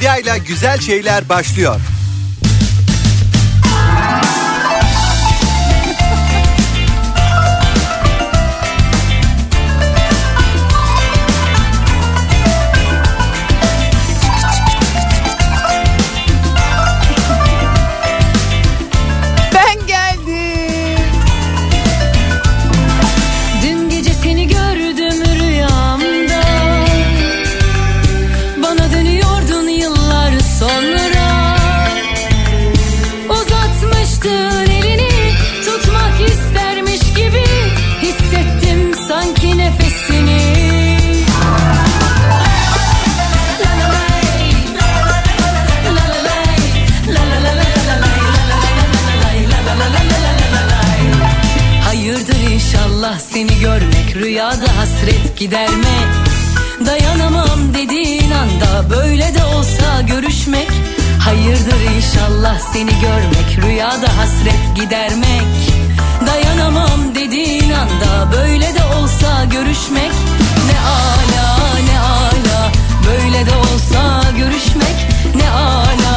Medya güzel şeyler başlıyor. Hasret gidermek Dayanamam dediğin anda böyle de olsa görüşmek. Hayırdır inşallah seni görmek rüyada hasret gidermek. Dayanamam dediğin anda böyle de olsa görüşmek. Ne ala ne ala böyle de olsa görüşmek. Ne ala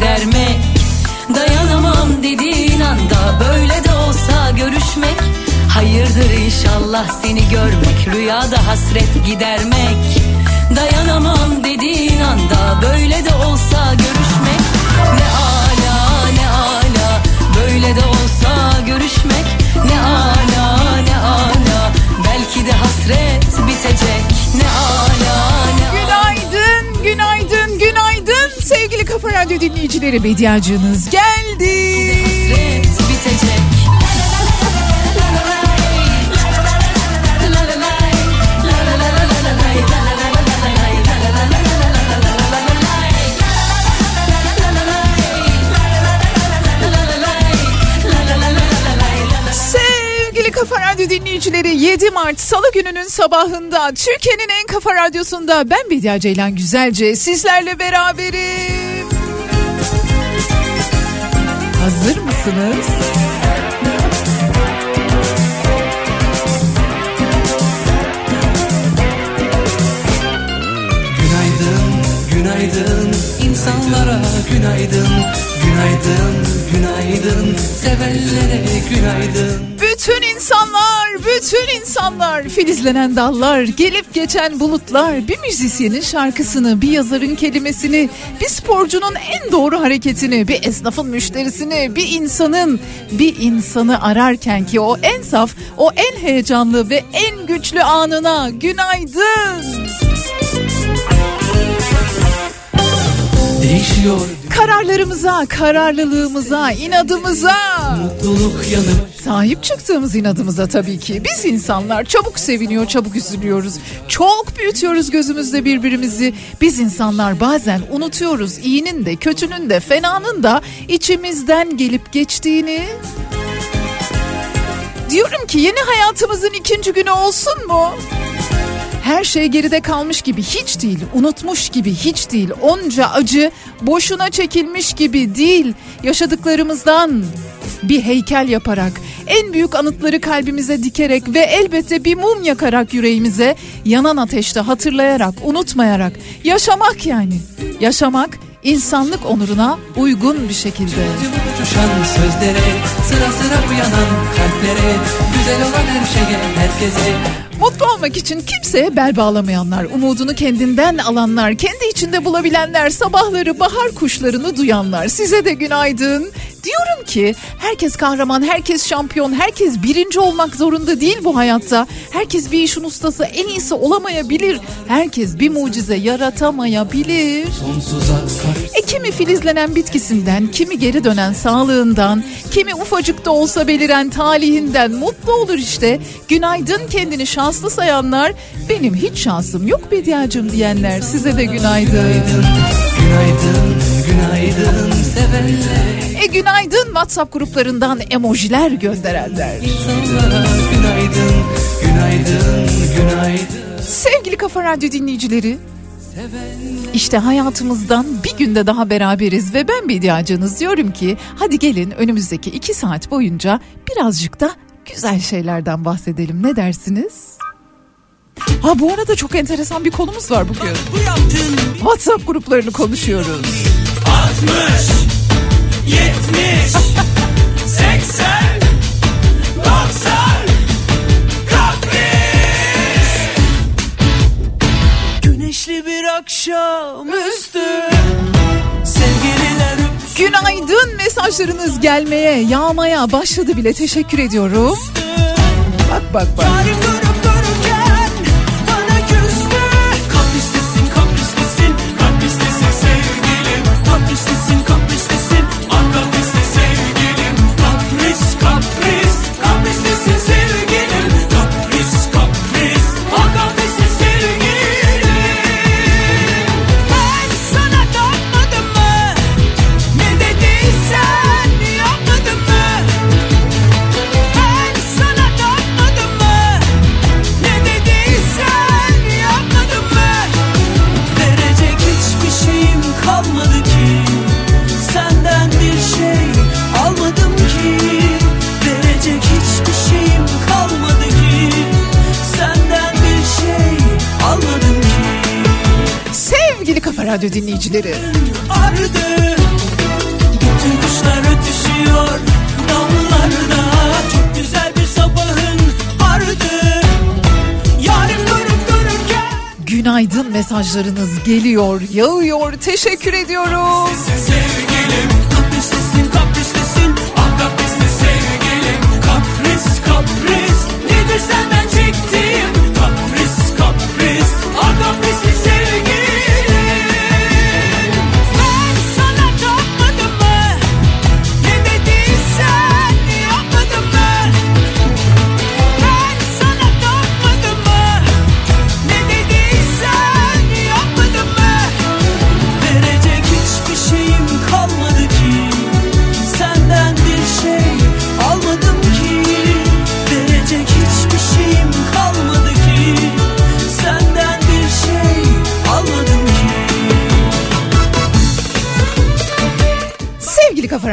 gidermek Dayanamam dediğin anda Böyle de olsa görüşmek. Hayırdır inşallah seni görmek Rüyada hasret gidermek. Dayanamam dediğin anda Böyle de olsa görüşmek. Ne ala ne ala Böyle de olsa görüşmek. Ne ala ne ala Belki de hasret bitecek. Ne ala ne ala. Günaydın, günaydın, Kafa Radyo dinleyicileri medyacınız geldi. Radyo dinleyicileri 7 Mart Salı gününün sabahında Türkiye'nin en kafa radyosunda ben Bediye Ceylan Güzelce sizlerle beraberim. Mısınız? Günaydın, günaydın. İnsanlara günaydın. Günaydın, günaydın. Sevenlere günaydın Bütün insanlar, bütün insanlar, filizlenen dallar, gelip geçen bulutlar, bir müzisyenin şarkısını, bir yazarın kelimesini, bir sporcunun en doğru hareketini, bir esnafın müşterisini, bir insanın, bir insanı ararken ki o en saf, o en heyecanlı ve en güçlü anına günaydın. Değişiyor Kararlarımıza, kararlılığımıza, inadımıza. Sahip çıktığımız inadımıza tabii ki. Biz insanlar çabuk seviniyor, çabuk üzülüyoruz. Çok büyütüyoruz gözümüzde birbirimizi. Biz insanlar bazen unutuyoruz iyinin de, kötünün de, fenanın da içimizden gelip geçtiğini. Diyorum ki yeni hayatımızın ikinci günü olsun mu? Her şey geride kalmış gibi hiç değil, unutmuş gibi hiç değil. Onca acı boşuna çekilmiş gibi değil. Yaşadıklarımızdan bir heykel yaparak, en büyük anıtları kalbimize dikerek ve elbette bir mum yakarak yüreğimize yanan ateşte hatırlayarak, unutmayarak yaşamak yani. Yaşamak insanlık onuruna uygun bir şekilde. Uçuşan sözlere Sıra sıra uyanan kalplere Güzel olan her şeye herkese Mutlu olmak için kimseye bel bağlamayanlar, umudunu kendinden alanlar, kendi içinde bulabilenler, sabahları bahar kuşlarını duyanlar. Size de günaydın. Diyorum ki herkes kahraman, herkes şampiyon, herkes birinci olmak zorunda değil bu hayatta. Herkes bir işin ustası, en iyisi olamayabilir. Herkes bir mucize yaratamayabilir. E kimi filizlenen bitkisinden, kimi geri dönen sağlığından, kimi ufacık da olsa beliren talihinden mutlu olur işte. Günaydın kendini şanslı sayanlar, benim hiç şansım yok Bediacım diyenler size de günaydın. Günaydın, günaydın sevenler E günaydın WhatsApp gruplarından emojiler gönderenler. insanlara Günaydın, günaydın, günaydın Sevgili Kafa Radyo dinleyicileri, işte hayatımızdan bir günde daha beraberiz ve ben Bediacınız diyorum ki hadi gelin önümüzdeki iki saat boyunca birazcık da güzel şeylerden bahsedelim ne dersiniz? Ha bu arada çok enteresan bir konumuz var bugün. Bu WhatsApp gruplarını konuşuyoruz. 60 70 80 90 Kapris Güneşli bir akşam üstü Günaydın mesajlarınız gelmeye, yağmaya başladı bile teşekkür ediyorum. Bak bak bak. Radyo dinleyicileri. Ardı Bütün kuşlar ötüşüyor Damlarda Çok güzel bir sabahın vardı Yarın durup dururken Günaydın mesajlarınız geliyor, yağıyor. Teşekkür ediyorum. Sevgilim kapristesin kapristesin Ah kaprisli sevgilim Kapris kapris Nedir senden çektiğim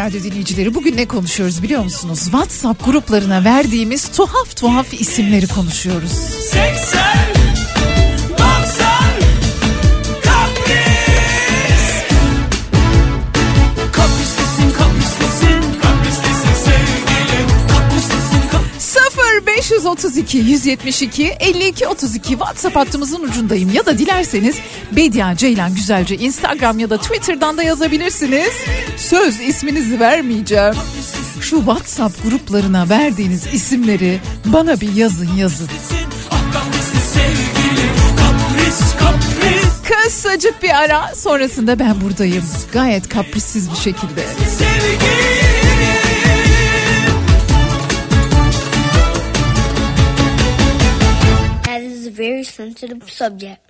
Radyo dinleyicileri bugün ne konuşuyoruz biliyor musunuz? WhatsApp gruplarına verdiğimiz tuhaf tuhaf isimleri konuşuyoruz. 80 532 172 52 32 WhatsApp hattımızın ucundayım ya da dilerseniz Bedia Ceylan Güzelce Instagram ya da Twitter'dan da yazabilirsiniz. Söz isminizi vermeyeceğim. Şu WhatsApp gruplarına verdiğiniz isimleri bana bir yazın yazın. Kısacık bir ara sonrasında ben buradayım. Gayet kaprissiz bir şekilde. Sevgilim. Subject.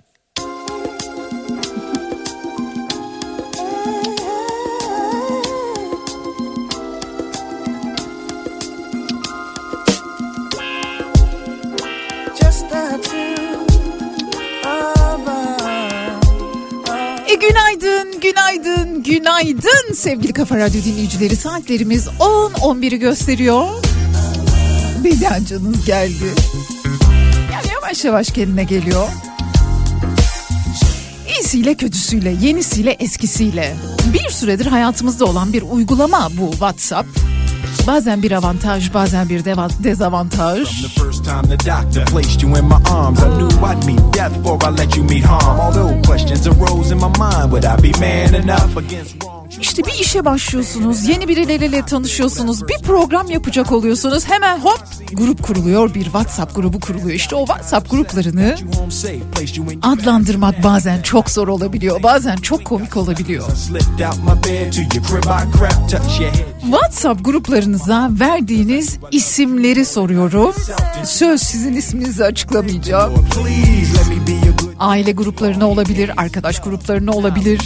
Just the two of us. E günaydın, günaydın, günaydın sevgili Kafa Radyo dinleyicileri. Saatlerimiz 10-11'i gösteriyor. Bedancınız geldi. Yavaş yavaş kendine geliyor. İyisiyle kötüsüyle, yenisiyle eskisiyle. Bir süredir hayatımızda olan bir uygulama bu WhatsApp. Bazen bir avantaj, bazen bir dezavantaj. İşte bir işe başlıyorsunuz, yeni birileriyle tanışıyorsunuz, bir program yapacak oluyorsunuz. Hemen hop grup kuruluyor, bir WhatsApp grubu kuruluyor. İşte o WhatsApp gruplarını adlandırmak bazen çok zor olabiliyor, bazen çok komik olabiliyor. WhatsApp gruplarınıza verdiğiniz isimleri soruyorum. Söz sizin isminizi açıklamayacağım. Aile gruplarına olabilir, arkadaş gruplarına olabilir,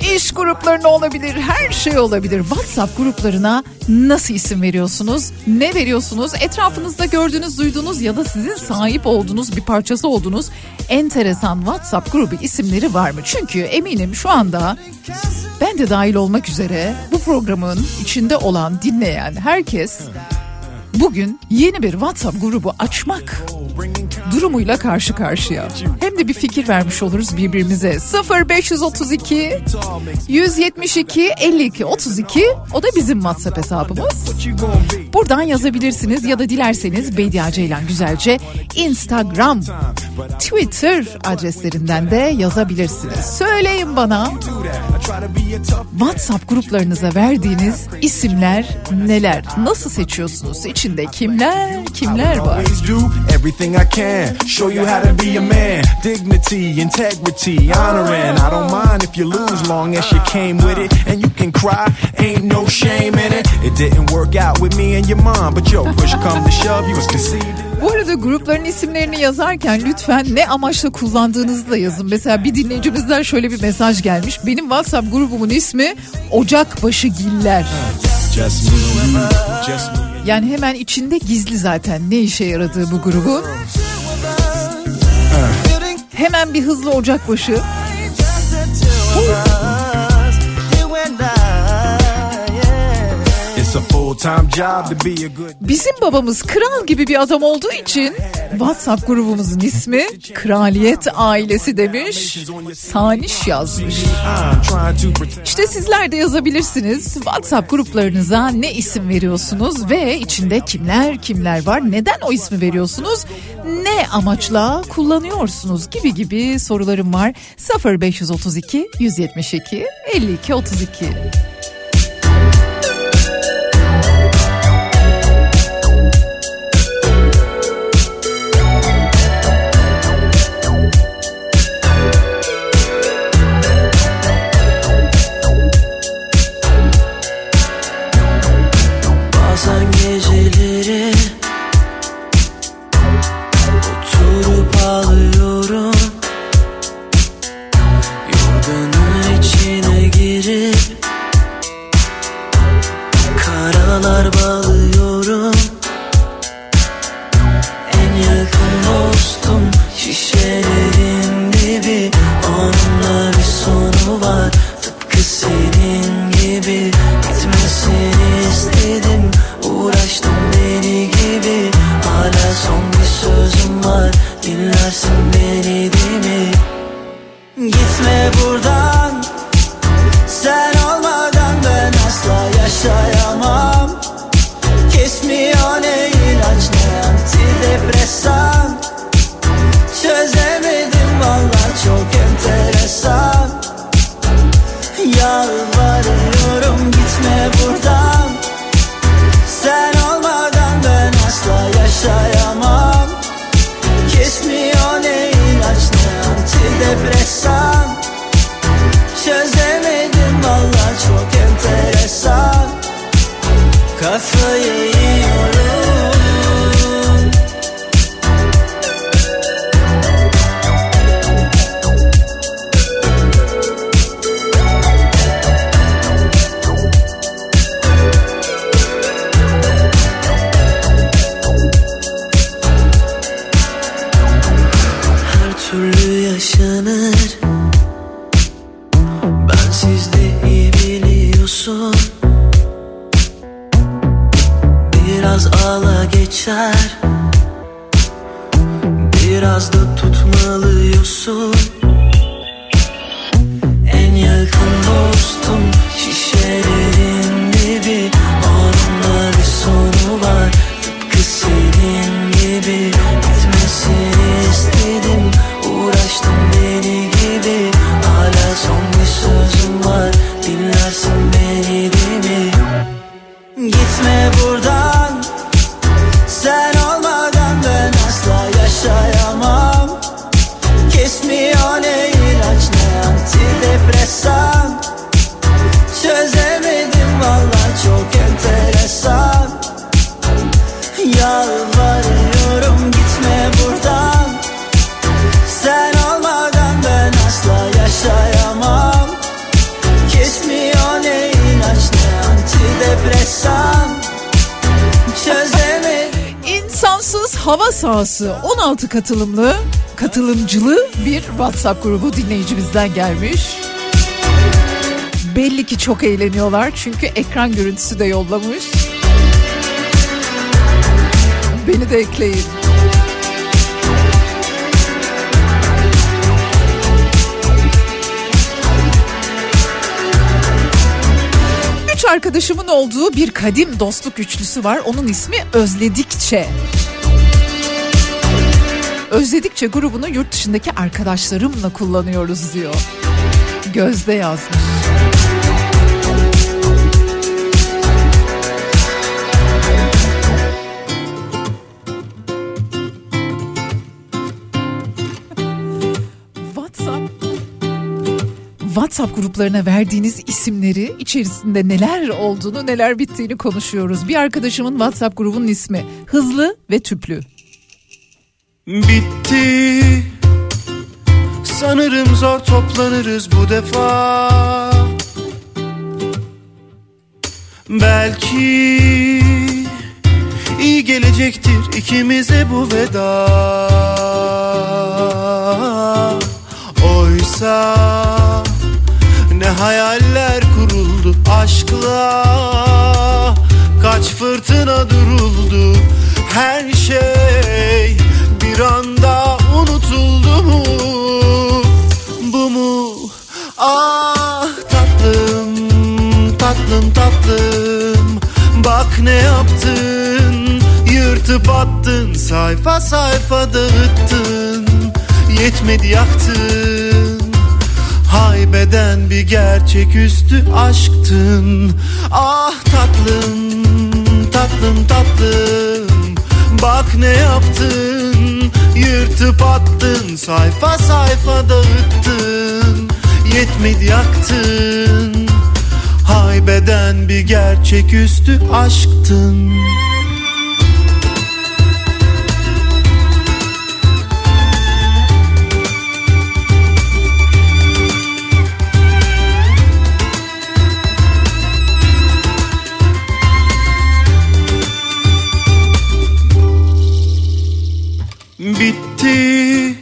iş gruplarına olabilir, her şey olabilir. WhatsApp gruplarına nasıl isim veriyorsunuz? Ne veriyorsunuz? Etrafınızda gördüğünüz, duyduğunuz ya da sizin sahip olduğunuz bir parçası olduğunuz enteresan WhatsApp grubu isimleri var mı? Çünkü eminim şu anda ben de dahil olmak üzere bu programın içinde olan, dinleyen herkes bugün yeni bir WhatsApp grubu açmak durumuyla karşı karşıya. Hem de bir fikir vermiş oluruz birbirimize. 0532 172 52 32 o da bizim WhatsApp hesabımız. Buradan yazabilirsiniz ya da dilerseniz Bediye Ceylan Güzelce Instagram, Twitter adreslerinden de yazabilirsiniz. Söyleyin bana WhatsApp gruplarınıza verdiğiniz isimler neler? Nasıl seçiyorsunuz? İçinde kimler kimler var? everything I can. Show you how to be a man. Dignity, integrity, honoring. I don't mind if you lose long as you came with it. And you can cry, ain't no shame in it. It didn't work out with me and your mom, but yo, push come to shove, you was conceived. Bu arada grupların isimlerini yazarken lütfen ne amaçla kullandığınızı da yazın. Mesela bir dinleyicimizden şöyle bir mesaj gelmiş. Benim WhatsApp grubumun ismi Ocakbaşı Giller. Yani hemen içinde gizli zaten ne işe yaradığı bu grubun. Hemen bir hızlı Ocakbaşı. You Bizim babamız kral gibi bir adam olduğu için WhatsApp grubumuzun ismi Kraliyet Ailesi demiş. Saniş yazmış. İşte sizler de yazabilirsiniz. WhatsApp gruplarınıza ne isim veriyorsunuz ve içinde kimler kimler var? Neden o ismi veriyorsunuz? Ne amaçla kullanıyorsunuz gibi gibi sorularım var. 0532 172 52 32. 16 katılımlı katılımcılı bir WhatsApp grubu dinleyicimizden gelmiş. Belli ki çok eğleniyorlar çünkü ekran görüntüsü de yollamış. Beni de ekleyin. Üç arkadaşımın olduğu bir kadim dostluk üçlüsü var. Onun ismi Özledikçe. Özledikçe grubunu yurt dışındaki arkadaşlarımla kullanıyoruz diyor. Gözde yazmış. WhatsApp gruplarına verdiğiniz isimleri içerisinde neler olduğunu neler bittiğini konuşuyoruz. Bir arkadaşımın WhatsApp grubunun ismi Hızlı ve Tüplü. Bitti. Sanırım zor toplanırız bu defa. Belki iyi gelecektir ikimize bu veda. Oysa ne hayaller kuruldu aşkla. Kaç fırtına duruldu her şey bir anda unutuldu mu? Bu mu? Ah tatlım, tatlım tatlım. Bak ne yaptın, yırtıp attın Sayfa sayfa dağıttın, yetmedi yaktın. Haybeden bir gerçeküstü aşktın. Ah tatlım, tatlım tatlım. Bak ne yaptın Yırtıp attın Sayfa sayfa dağıttın. Yetmedi yaktın. Haybeden bir gerçeküstü aşktın Bitti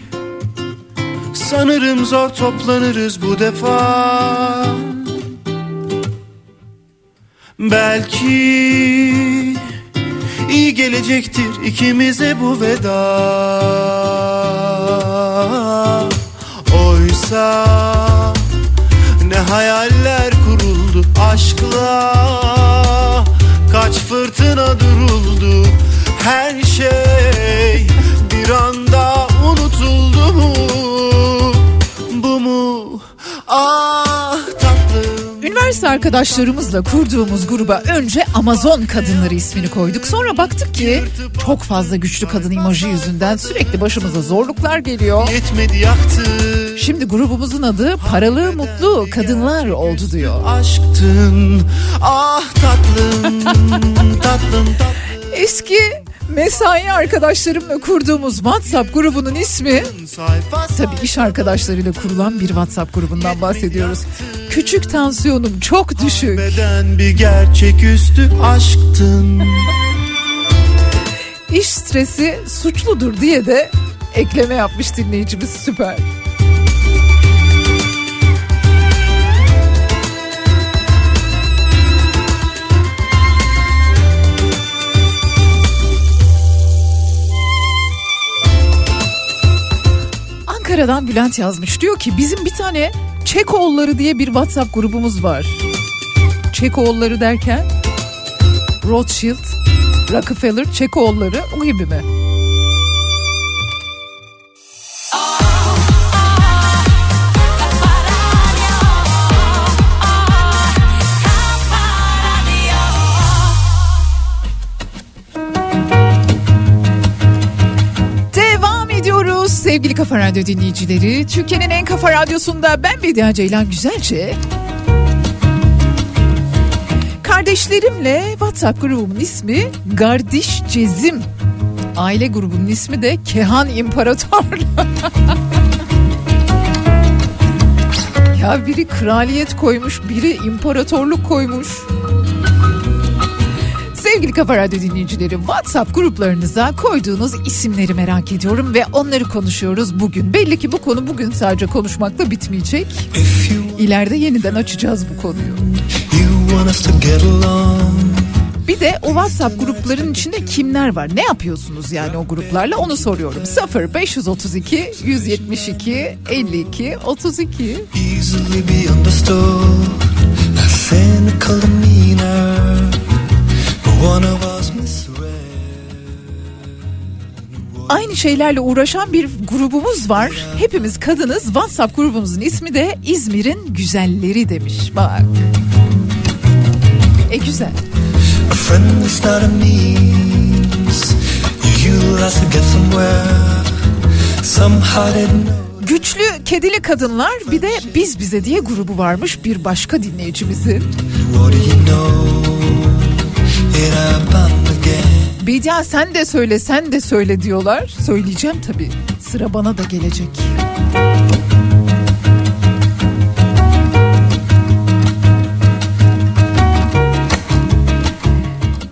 Sanırım zor toplanırız bu defa. Belki iyi gelecektir ikimize bu veda. Oysa ne hayaller kuruldu aşkla Kaç fırtına duruldu her şey bir anda Üniversite arkadaşlarımızla kurduğumuz gruba önce Amazon kadınları ismini koyduk. Sonra baktık ki çok fazla güçlü kadın imajı yüzünden sürekli başımıza zorluklar geliyor. Şimdi grubumuzun adı Paralı Mutlu Kadınlar oldu diyor. aşktın Ah tatlım tatlım tatlım Eski mesai arkadaşlarımla kurduğumuz WhatsApp grubunun ismi tabii iş arkadaşlarıyla kurulan bir WhatsApp grubundan bahsediyoruz. Küçük tansiyonum çok düşük. Beden bir gerçeküstü aşktın İş stresi suçludur diye de ekleme yapmış dinleyicimiz süper. Ankara'dan Bülent yazmış. Diyor ki bizim bir tane Çekoğulları diye bir WhatsApp grubumuz var. Çekoğulları derken Rothschild, Rockefeller, Çekoğulları o gibi mi? Sevgili Kafa Radyo dinleyicileri. Türkiye'nin en kafa radyosunda ben Bediye Ceylan Güzelce. Kardeşlerimle WhatsApp grubumun ismi Gardiş Cezim. Aile grubunun ismi de Kehan İmparator. ya biri kraliyet koymuş, biri imparatorluk koymuş. Sevgili Kafa Radyo dinleyicileri WhatsApp gruplarınıza koyduğunuz isimleri merak ediyorum ve onları konuşuyoruz bugün. Belli ki bu konu bugün sadece konuşmakla bitmeyecek. İleride yeniden açacağız bu konuyu. Bir de o WhatsApp grupların içinde kimler var? Ne yapıyorsunuz yani o gruplarla onu soruyorum. 0 532 172 52 32 Easily be understood. Not cynical demeanor. Şeylerle uğraşan bir grubumuz var. Hepimiz kadınız. WhatsApp grubumuzun ismi de İzmir'in Güzelleri demiş. Bak. E güzel. A friend is not a means. You utilize to get somewhere. Somehow know. Güçlü kedili kadınlar bir de biz bize diye grubu varmış bir başka dinleyicimizin. What do you know? Bedia sen de söyle sen de söyle diyorlar. Söyleyeceğim tabii. Sıra bana da gelecek.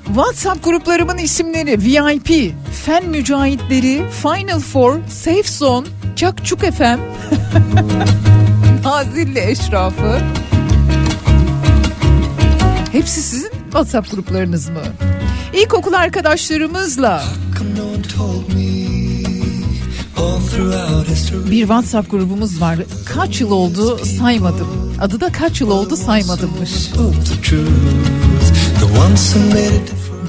WhatsApp gruplarımın isimleri VIP, Fen Mücahitleri, Final Four, Safe Zone, Çakçuk FM, Nazilli Eşrafı. Hepsi sizin WhatsApp gruplarınız mı? İlkokul arkadaşlarımızla bir WhatsApp grubumuz var. Kaç yıl oldu saymadım. Adı da kaç yıl oldu saymadımmış.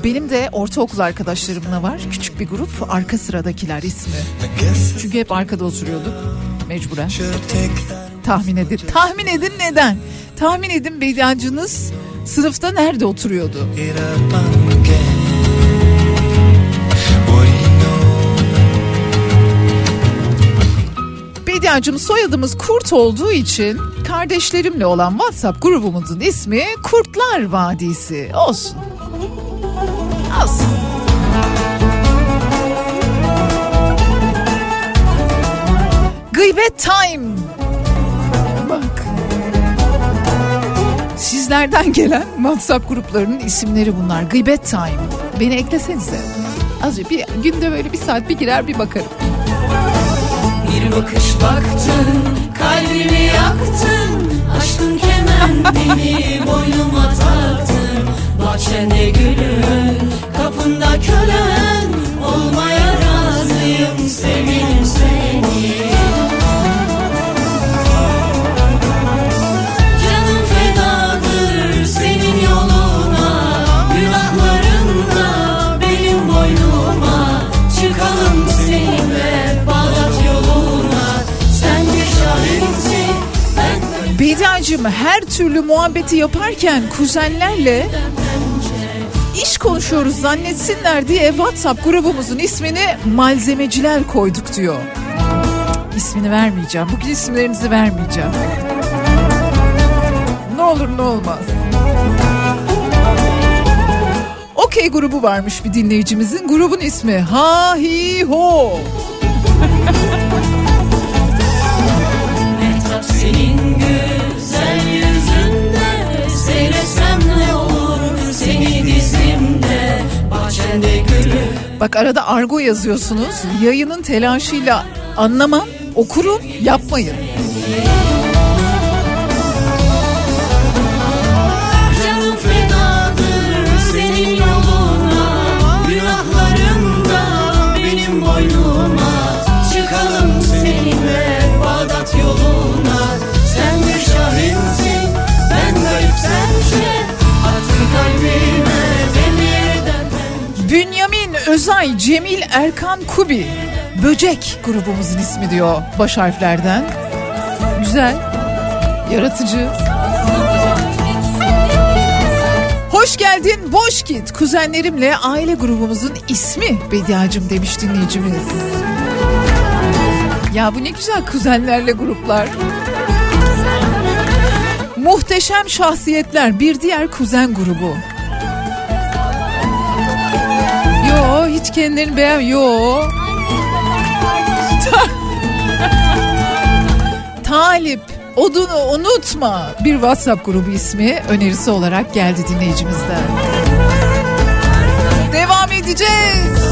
Benim de ortaokul arkadaşlarımla var. Küçük bir grup. Arka sıradakiler ismi. Çünkü hep arkada oturuyorduk. Mecburen. Tahmin edin. Tahmin edin neden? Tahmin edin bediacınız sınıfta nerede oturuyordu? Bediacım soyadımız Kurt olduğu için kardeşlerimle olan WhatsApp grubumuzun ismi Kurtlar Vadisi. Olsun. Olsun. Gıybet Time. Sizlerden gelen WhatsApp gruplarının isimleri bunlar. Gıybet Time. Beni eklesenize. Azıcık bir günde böyle bir saat bir girer bir bakarım. Bir bakış baktın, kalbimi yaktın. Aşkın kemendini boynuma taktın. Bahçende gülün, kapında kölen. Olmaya razıyım sevgilim Bediacığım her türlü muhabbeti yaparken kuzenlerle iş konuşuyoruz zannetsinler diye WhatsApp grubumuzun ismini malzemeciler koyduk diyor. İsmini vermeyeceğim. Bugün isimlerinizi vermeyeceğim. Ne olur ne olmaz. Okey grubu varmış bir dinleyicimizin. Grubun ismi Ha Hi Ho. Bak arada argo yazıyorsunuz. Yayının telaşıyla anlamam. Okurum yapmayın. Cemil Erkan Kubi. Böcek grubumuzun ismi diyor baş harflerden. Güzel. Yaratıcı. Hoş geldin boş git. Kuzenlerimle aile grubumuzun ismi Bediacım demiş dinleyicimiz. Ya bu ne güzel kuzenlerle gruplar. Muhteşem şahsiyetler bir diğer kuzen grubu. Yo kendilerini beğen... Yo. Talip. Odunu unutma. Bir WhatsApp grubu ismi önerisi olarak geldi dinleyicimizden. Devam edeceğiz.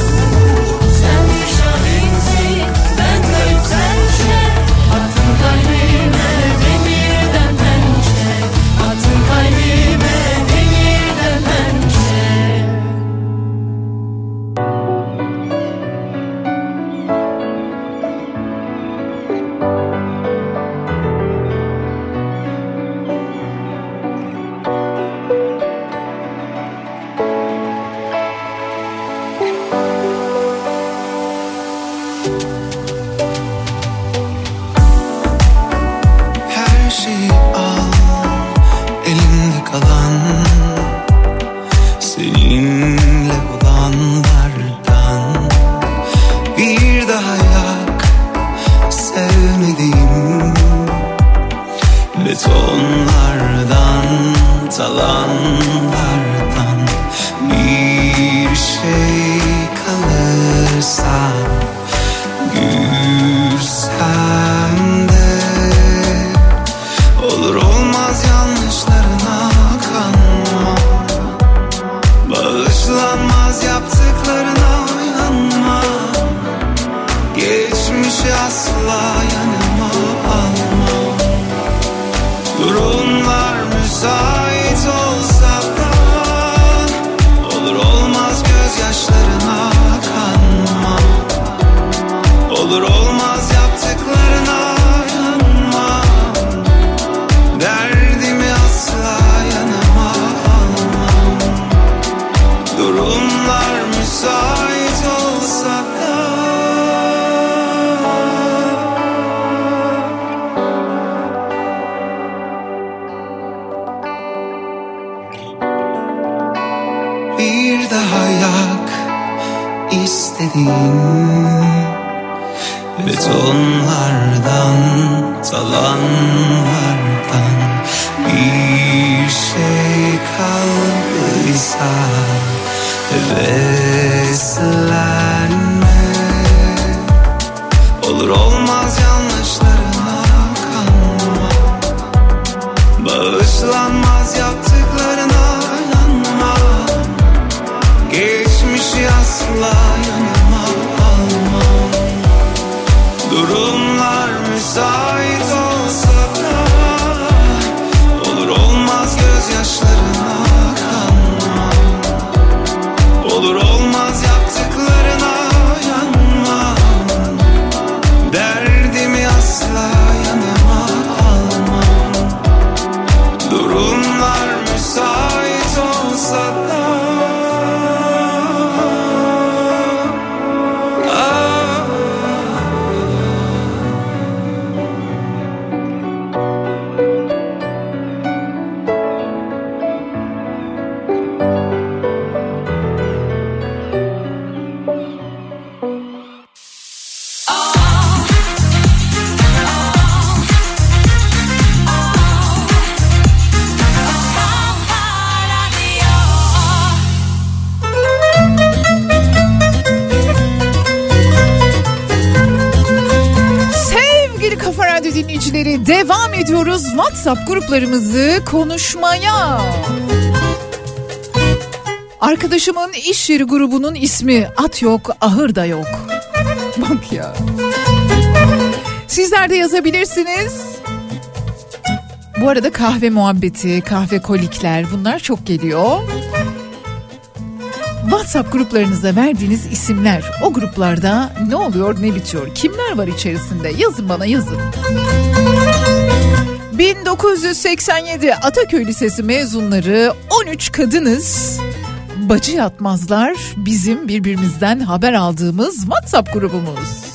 Gruplarımızı konuşmaya. Arkadaşımın iş yeri grubunun ismi at yok ahır da yok. Bak ya. Sizler de yazabilirsiniz. Bu arada kahve muhabbeti, kahve kolikler bunlar çok geliyor. WhatsApp gruplarınızda verdiğiniz isimler o gruplarda ne oluyor ne bitiyor kimler var içerisinde yazın bana yazın. 1987 Ataköy Lisesi mezunları 13 kadınız. Bacı yatmazlar bizim birbirimizden haber aldığımız WhatsApp grubumuz.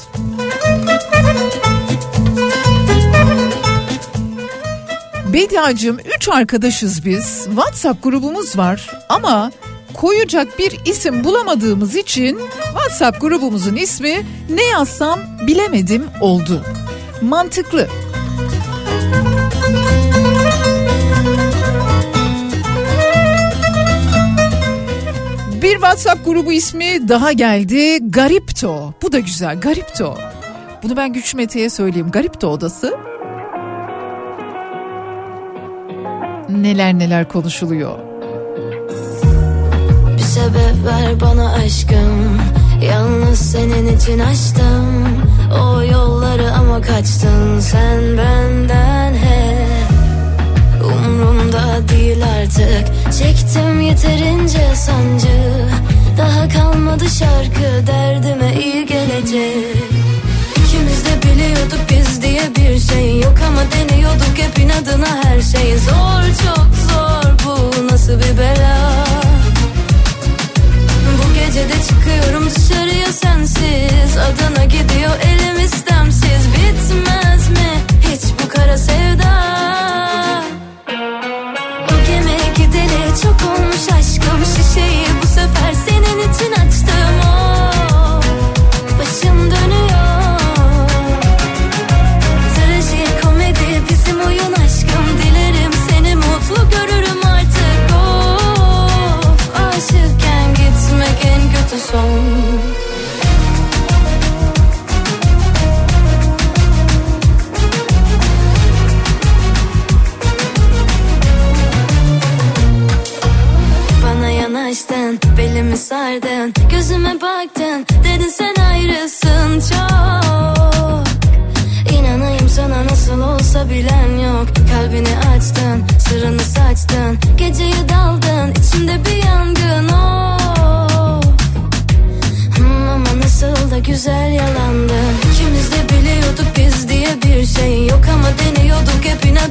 Bediacığım 3 arkadaşız biz. WhatsApp grubumuz var ama koyacak bir isim bulamadığımız için WhatsApp grubumuzun ismi ne yazsam bilemedim oldu. Mantıklı. Bir WhatsApp grubu ismi daha geldi. Garipto. Bu da güzel. Garipto. Bunu ben Güç Mete'ye söyleyeyim. Garipto odası. Neler neler konuşuluyor. Bir sebep ver bana aşkım Yalnız senin için açtım O yolları ama kaçtın sen benden hep Umrumda değil artık. Çektim yeterince sancı. Daha kalmadı şarkı derdime iyi gelecek. İkimiz de biliyorduk biz diye bir şey yok ama deniyorduk hep inadına her şey. Zor çok zor bu nasıl bir bela? Bu gece de çıkıyorum dışarıya sensiz. Adana gidiyor elim istemsiz. Bitmez mi hiç bu kara sevda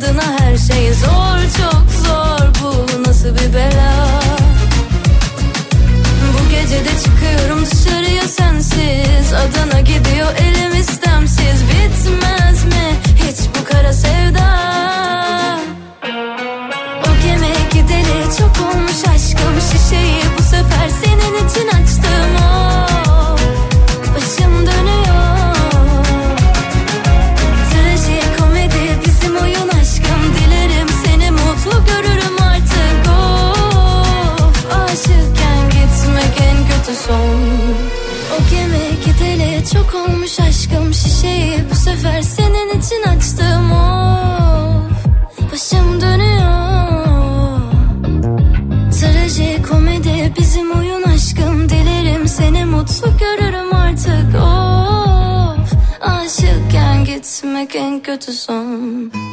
adına her şey zor çok zor. Bu nasıl bir bela? Bu gece de çıkıyorum dışarıya sensiz Adana gidiyor good to some.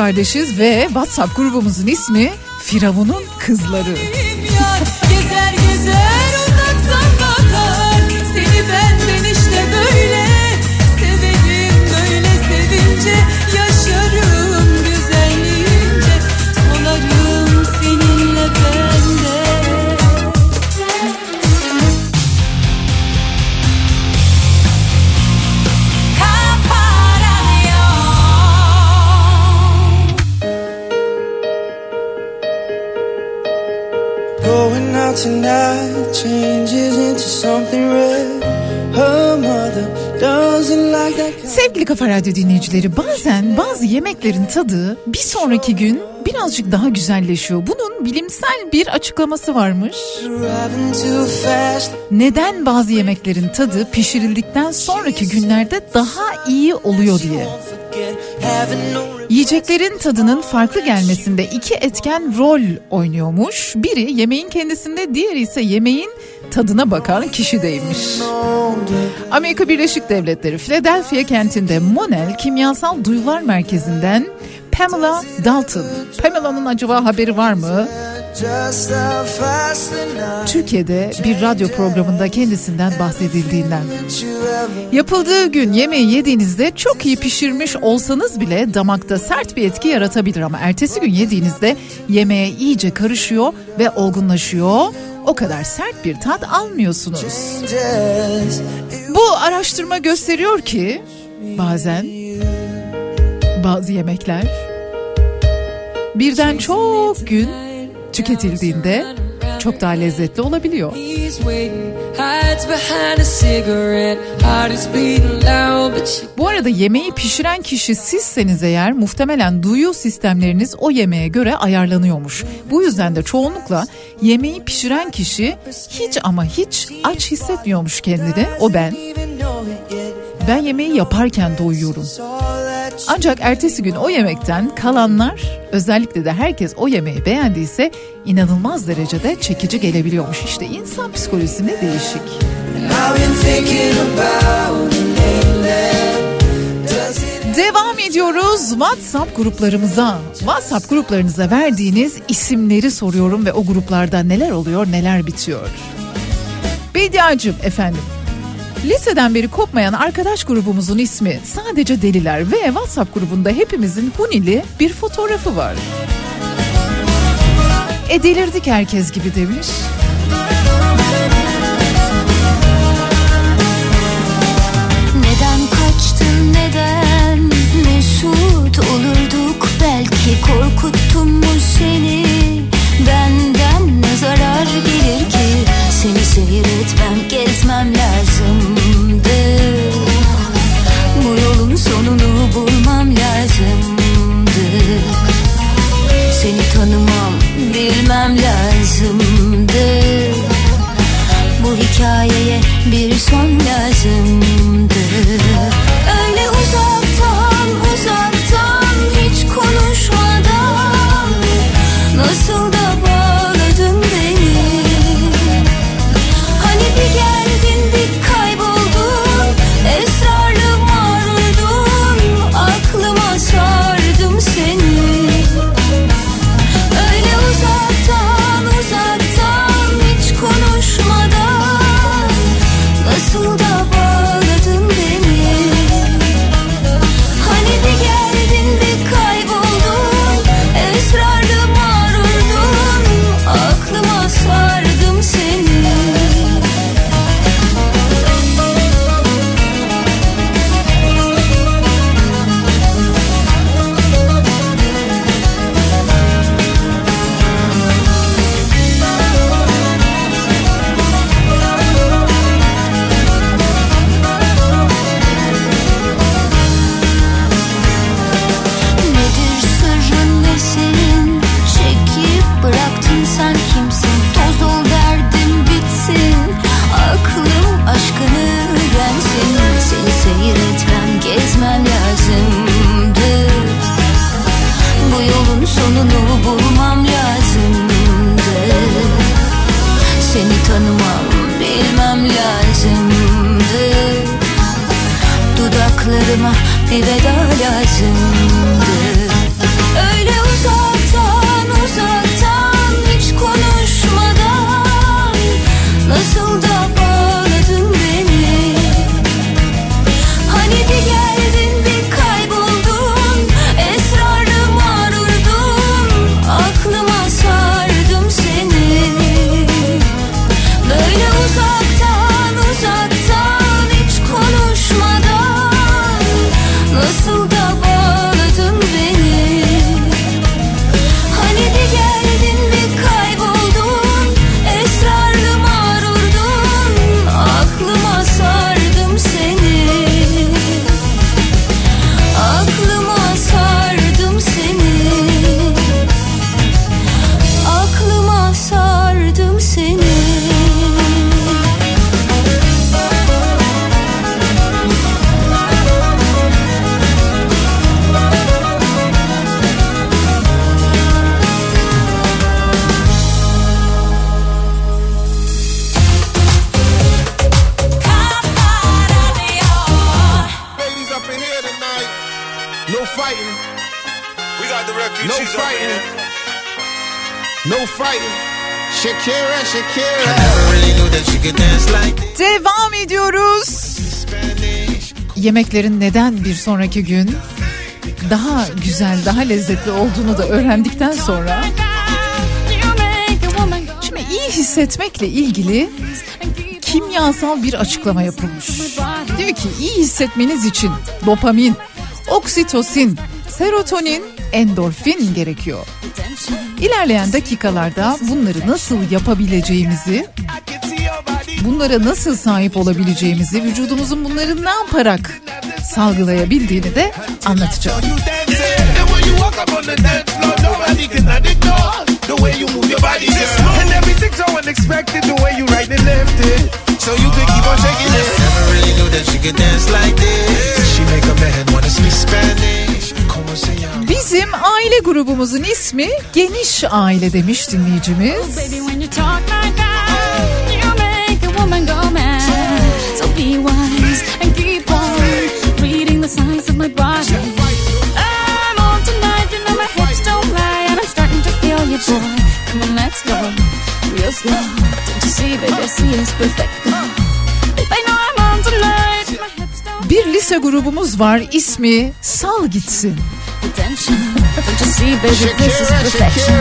Kardeşiz ve WhatsApp grubumuzun ismi Firavun'un Kızları. Sevgili Kafa Radyo dinleyicileri bazen bazı yemeklerin tadı bir sonraki gün birazcık daha güzelleşiyor. Bunun bilimsel bir açıklaması varmış. Neden bazı yemeklerin tadı pişirildikten sonraki günlerde daha iyi oluyor diye. Yiyeceklerin tadının farklı gelmesinde iki etken rol oynuyormuş. Biri yemeğin kendisinde, diğeri ise yemeğin tadına bakan kişideymiş. Amerika Birleşik Devletleri Philadelphia kentinde Monel Kimyasal Duyular Merkezi'nden Pamela Dalton. Pamela'nın acaba haberi var mı? Türkiye'de bir radyo programında kendisinden bahsedildiğinden. Yapıldığı gün yemeği yediğinizde çok iyi pişirmiş olsanız bile damakta sert bir etki yaratabilir ama ertesi gün yediğinizde yemeğe iyice karışıyor ve olgunlaşıyor. O kadar sert bir tat almıyorsunuz. Bu araştırma gösteriyor ki bazen bazı yemekler birden çok gün tüketildiğinde çok daha lezzetli olabiliyor. Bu arada yemeği pişiren kişi sizseniz eğer muhtemelen duyu sistemleriniz o yemeğe göre ayarlanıyormuş. Bu yüzden de çoğunlukla yemeği pişiren kişi hiç ama hiç aç hissetmiyormuş kendini. O ben. Ben yemeği yaparken doyuyorum. Ancak ertesi gün o yemekten kalanlar özellikle de herkes o yemeği beğendiyse inanılmaz derecede çekici gelebiliyormuş. İşte insan psikolojisi ne değişik. Devam ediyoruz WhatsApp gruplarımıza. WhatsApp gruplarınıza verdiğiniz isimleri soruyorum ve o gruplarda neler oluyor neler bitiyor. Bediacım efendim. Liseden beri kopmayan arkadaş grubumuzun ismi sadece deliler ve WhatsApp grubunda hepimizin Hunili bir fotoğrafı var. E delirdik herkes gibi demiş. Neden kaçtın neden mesut olurduk belki korkuttum mu seni benden ne zarar gelir ki seni seyretmem gezmem lazımdı bu yolun sonunu bulmam lazımdı seni tanımam bilmem lazımdı bu hikayeye bir son lazımdı Yemeklerin neden bir sonraki gün daha güzel, daha lezzetli olduğunu da öğrendikten sonra Şimdi iyi hissetmekle ilgili kimyasal bir açıklama yapılmış. Diyor ki iyi hissetmeniz için dopamin, oksitosin, serotonin, endorfin gerekiyor. İlerleyen dakikalarda bunları nasıl yapabileceğimizi, bunlara nasıl sahip olabileceğimizi, vücudumuzun bunları ne yaparak salgılayabildiğini de anlatacağım. You you so you you could keep on shaking it. Never really knew that she could dance like this. She make a man wanna speak Spanish. Como se llama? Bizim aile grubumuzun ismi Geniş Aile demiş dinleyicimiz. My body. I'm on tonight, you know my hips don't lie, and I'm starting to feel you, boy. Come on, let's go real slow. Don't you see, baby, I see it's perfect. I know I'm on tonight, my hips don't Bir lise grubumuz var ismi Sal Gitsin. attention. Don't you see, baby, this is perfection.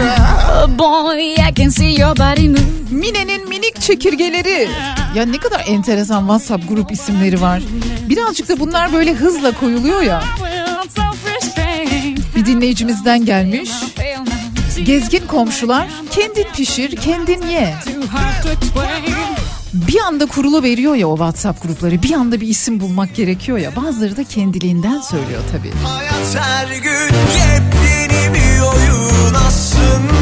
Oh boy, I can see your body move. Mine'nin minik çekirgeleri. Ya ne kadar enteresan WhatsApp grup isimleri var. Birazcık da bunlar böyle hızla koyuluyor ya. Bir dinleyicimizden gelmiş. Gezgin komşular kendin pişir kendin ye. Bir anda kurulu veriyor ya o WhatsApp grupları. Bir anda bir isim bulmak gerekiyor ya. Bazıları da kendiliğinden söylüyor tabii. Hayat her gün yepyeni bir oyun aslında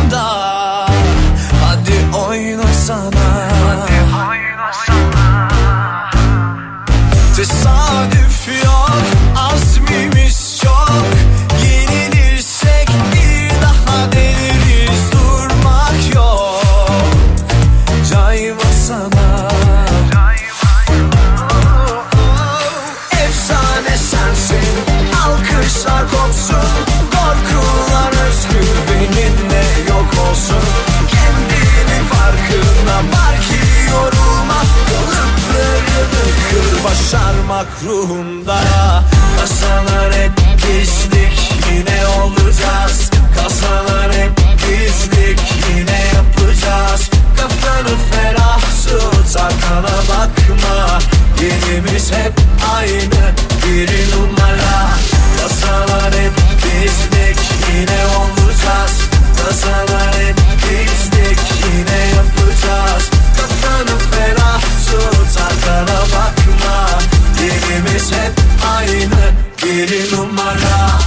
başarmak ruhunda Kasalar hep bizlik yine olacağız. Kasalar hep bizlik yine yapacağız. Kafanı ferah tut arkana bakma. Yerimiz hep aynı bir numara. Kasalar hep bizlik yine olacağız. Kasalar hep bizlik yine yapacağız. Kafanı ferah tut arkana bakma aynı bir numara.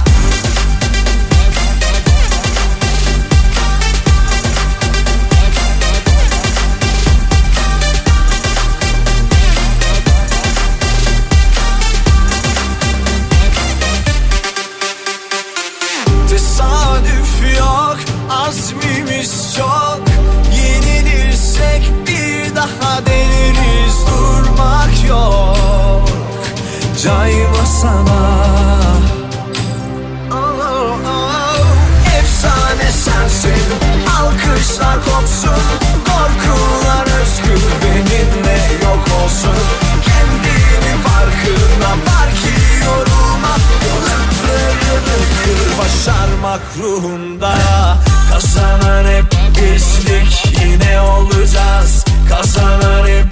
Cayma sana Oh, oh. Efsane sensin. Alkışlar kopsun. Korkular özgüveninle yok olsun. Kendinin farkına var ki yorulma Yolaklarını kır. Başarmak ruhunda. Kazanan hep bizlik. Yine olacağız. Kazanan hep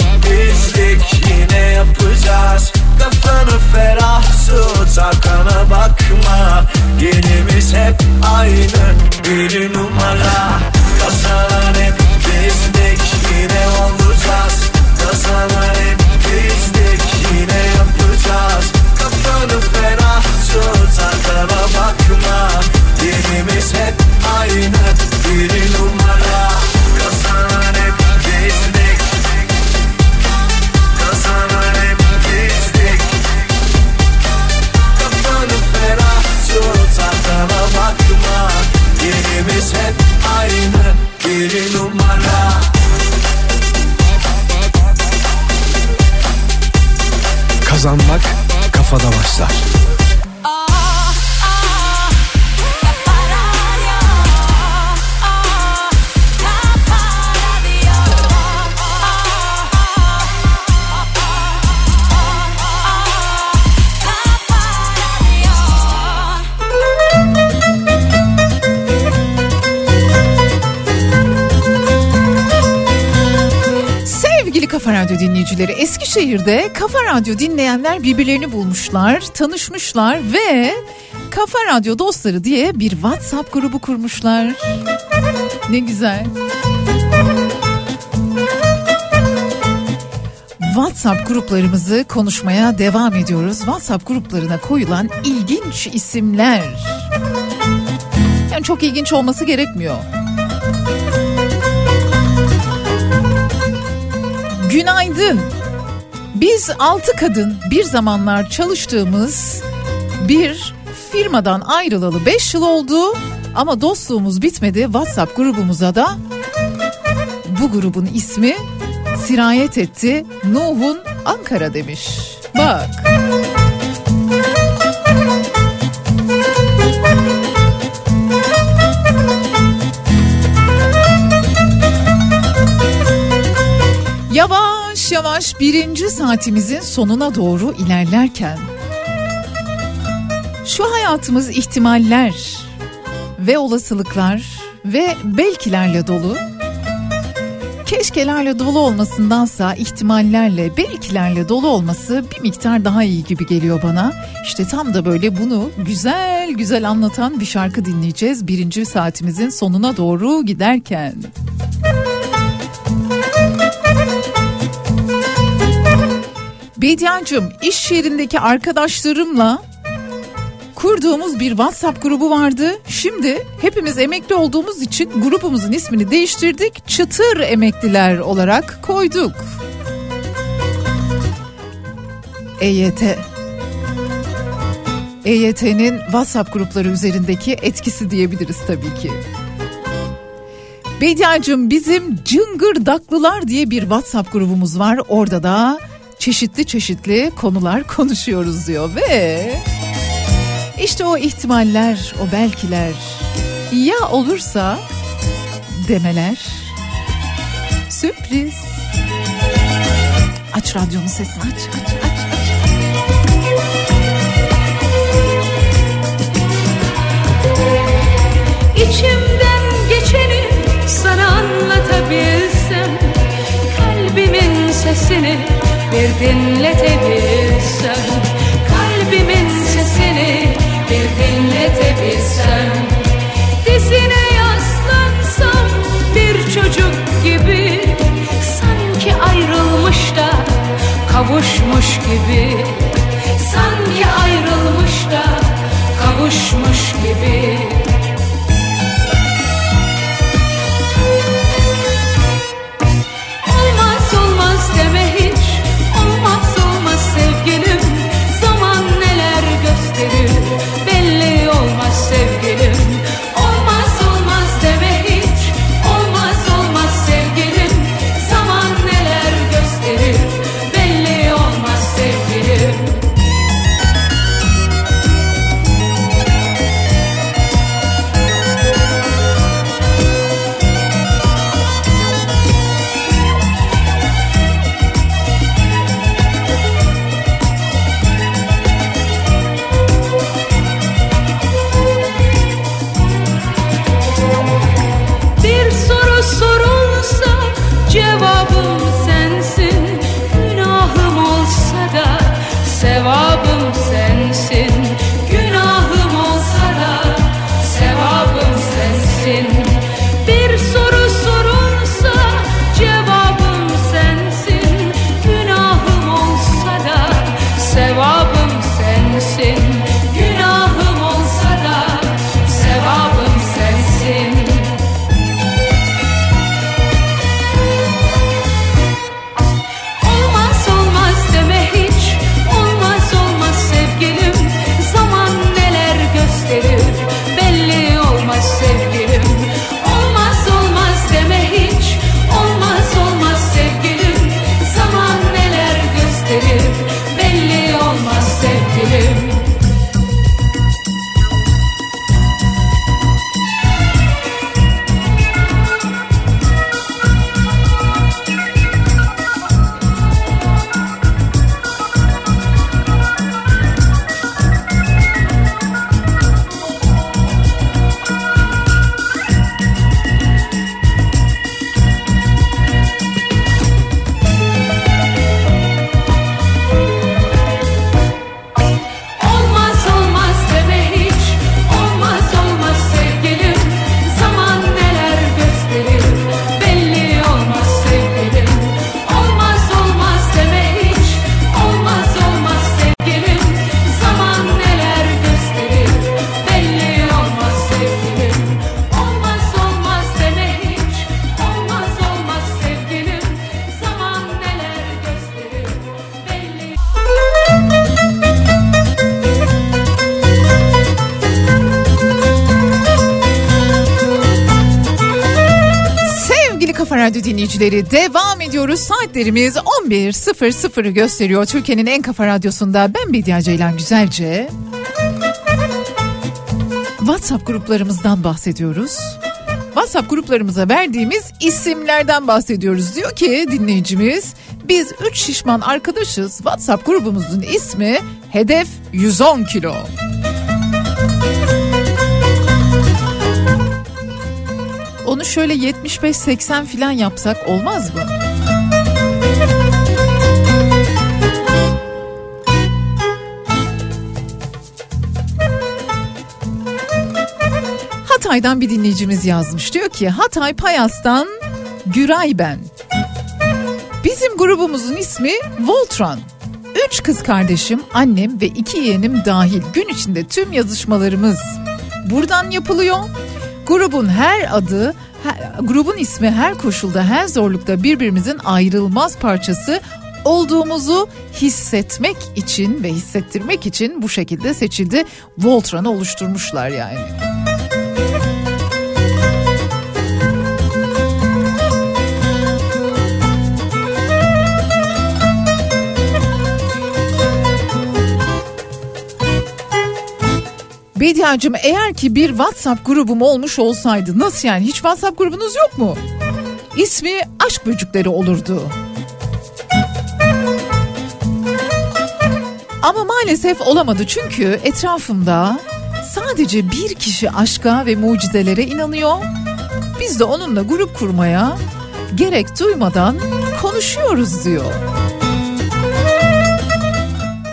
Kafanı ferah tut arkana bakma. Yerimiz hep aynı bir numara. Kazanan hep bizlik yine olacağız. Kazanan hep bizlik yine yapacağız. Kafanı ferah tut arkana bakma. Yerimiz hep aynı bir numara numara Kazanmak kafada başlar. Sevgili Kafa Radyo dinleyicileri Eskişehir'de Kafa Radyo dinleyenler birbirlerini bulmuşlar, tanışmışlar ve Kafa Radyo dostları diye bir WhatsApp grubu kurmuşlar. Ne güzel. WhatsApp gruplarımızı konuşmaya devam ediyoruz. WhatsApp gruplarına koyulan ilginç isimler. Yani çok ilginç olması gerekmiyor. Günaydın. Biz altı kadın bir zamanlar çalıştığımız bir firmadan ayrılalı 5 yıl oldu ama dostluğumuz bitmedi. WhatsApp grubumuza da bu grubun ismi sirayet etti. Nuh'un Ankara demiş. Bak. Yavaş yavaş birinci saatimizin sonuna doğru ilerlerken şu hayatımız ihtimaller ve olasılıklar ve belkilerle dolu. Keşkelerle dolu olmasındansa ihtimallerle, belkilerle dolu olması bir miktar daha iyi gibi geliyor bana. İşte tam da böyle bunu güzel güzel anlatan bir şarkı dinleyeceğiz birinci saatimizin sonuna doğru giderken. Bediacığım iş yerindeki arkadaşlarımla kurduğumuz bir WhatsApp grubu vardı. Şimdi hepimiz emekli olduğumuz için grubumuzun ismini değiştirdik. Çıtır emekliler olarak koyduk. EYT. EYT'nin WhatsApp grupları üzerindeki etkisi diyebiliriz tabii ki. Bediacığım bizim Cıngırdaklılar diye bir WhatsApp grubumuz var. Orada da çeşitli çeşitli konular konuşuyoruz diyor ve işte o ihtimaller, o belkiler ya olursa demeler sürpriz. Aç radyonun sesini aç aç aç. İçimden geçeni sana anlatabilsem Kalbimin sesini bir dinletebilsem Kalbimin sesini bir dinletebilsem Dizine yaslansam bir çocuk gibi Sanki ayrılmış da kavuşmuş gibi. Sanki ayrılmış da kavuşmuş gibi dinleyicileri devam ediyoruz. Saatlerimiz 11.00'ı gösteriyor. Türkiye'nin en kafa radyosunda ben Bediye Ceylan Güzelce. WhatsApp gruplarımızdan bahsediyoruz. WhatsApp gruplarımıza verdiğimiz isimlerden bahsediyoruz. Diyor ki dinleyicimiz biz 3 şişman arkadaşız. WhatsApp grubumuzun ismi Hedef 110 kilo. Şöyle 75-80 falan yapsak olmaz mı? Hatay'dan bir dinleyicimiz yazmış. Diyor ki Hatay Payas'tan Güray ben. Bizim grubumuzun ismi Voltron. Üç kız kardeşim, annem ve iki yeğenim dahil gün içinde tüm yazışmalarımız buradan yapılıyor. Grubun her adı, grubun ismi her koşulda, her zorlukta birbirimizin ayrılmaz parçası olduğumuzu hissetmek için ve hissettirmek için bu şekilde seçildi. Voltron'u oluşturmuşlar yani. Bediacığım eğer ki bir WhatsApp grubum olmuş olsaydı nasıl yani hiç WhatsApp grubunuz yok mu? İsmi aşk böcükleri olurdu. Ama maalesef olamadı çünkü etrafımda sadece bir kişi aşka ve mucizelere inanıyor. Biz de onunla grup kurmaya gerek duymadan konuşuyoruz diyor.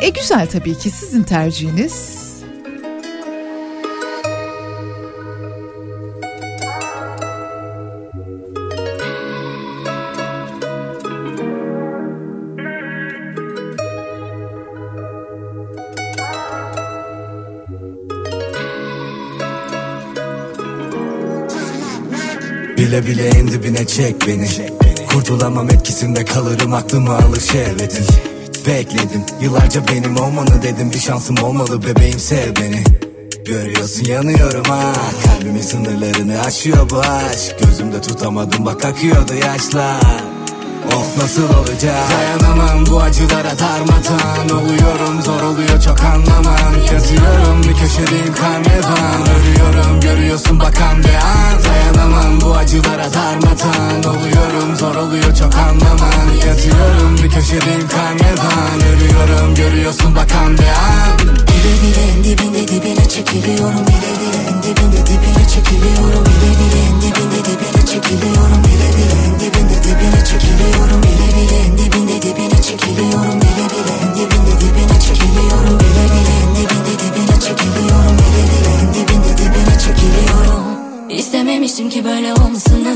E güzel tabii ki sizin tercihiniz. Bile bile en dibine çek beni. Kurtulamam etkisinde kalırım aklımı alır şehvetin Bekledim yıllarca benim olmanı dedim. Bir şansım olmalı bebeğim sev beni. Görüyorsun yanıyorum ha. Kalbimin sınırlarını aşıyor bu aşk. Gözümde tutamadım bak akıyordu yaşlar Of nasıl olacak? Dayanamam bu acılara darmadan Oluyorum. Zor oluyor çok anlaman Yatıyorum bir köşedeyim karnevan. Ölüyorum görüyorsun bakan bir an. Dayanamam bu acılara darmadan Oluyorum. Zor oluyor çok anlaman Yatıyorum bir köşedeyim karnevan. Ölüyorum görüyorsun bakan bir an. En dibinde dibine çekiliyorum. En dibinde dibine çekiliyorum Bile bile en dibinde dibine çekiliyorum Bile bile en dibinde dibine çekiliyorum Bile bile en dibinde dibine çekiliyorum Bile bile en dibinde dibine çekiliyorum Bile bile en dibinde dibine çekiliyorum Bile bile en dibinde dibine çekiliyorum. İstememiştim ki böyle olmasını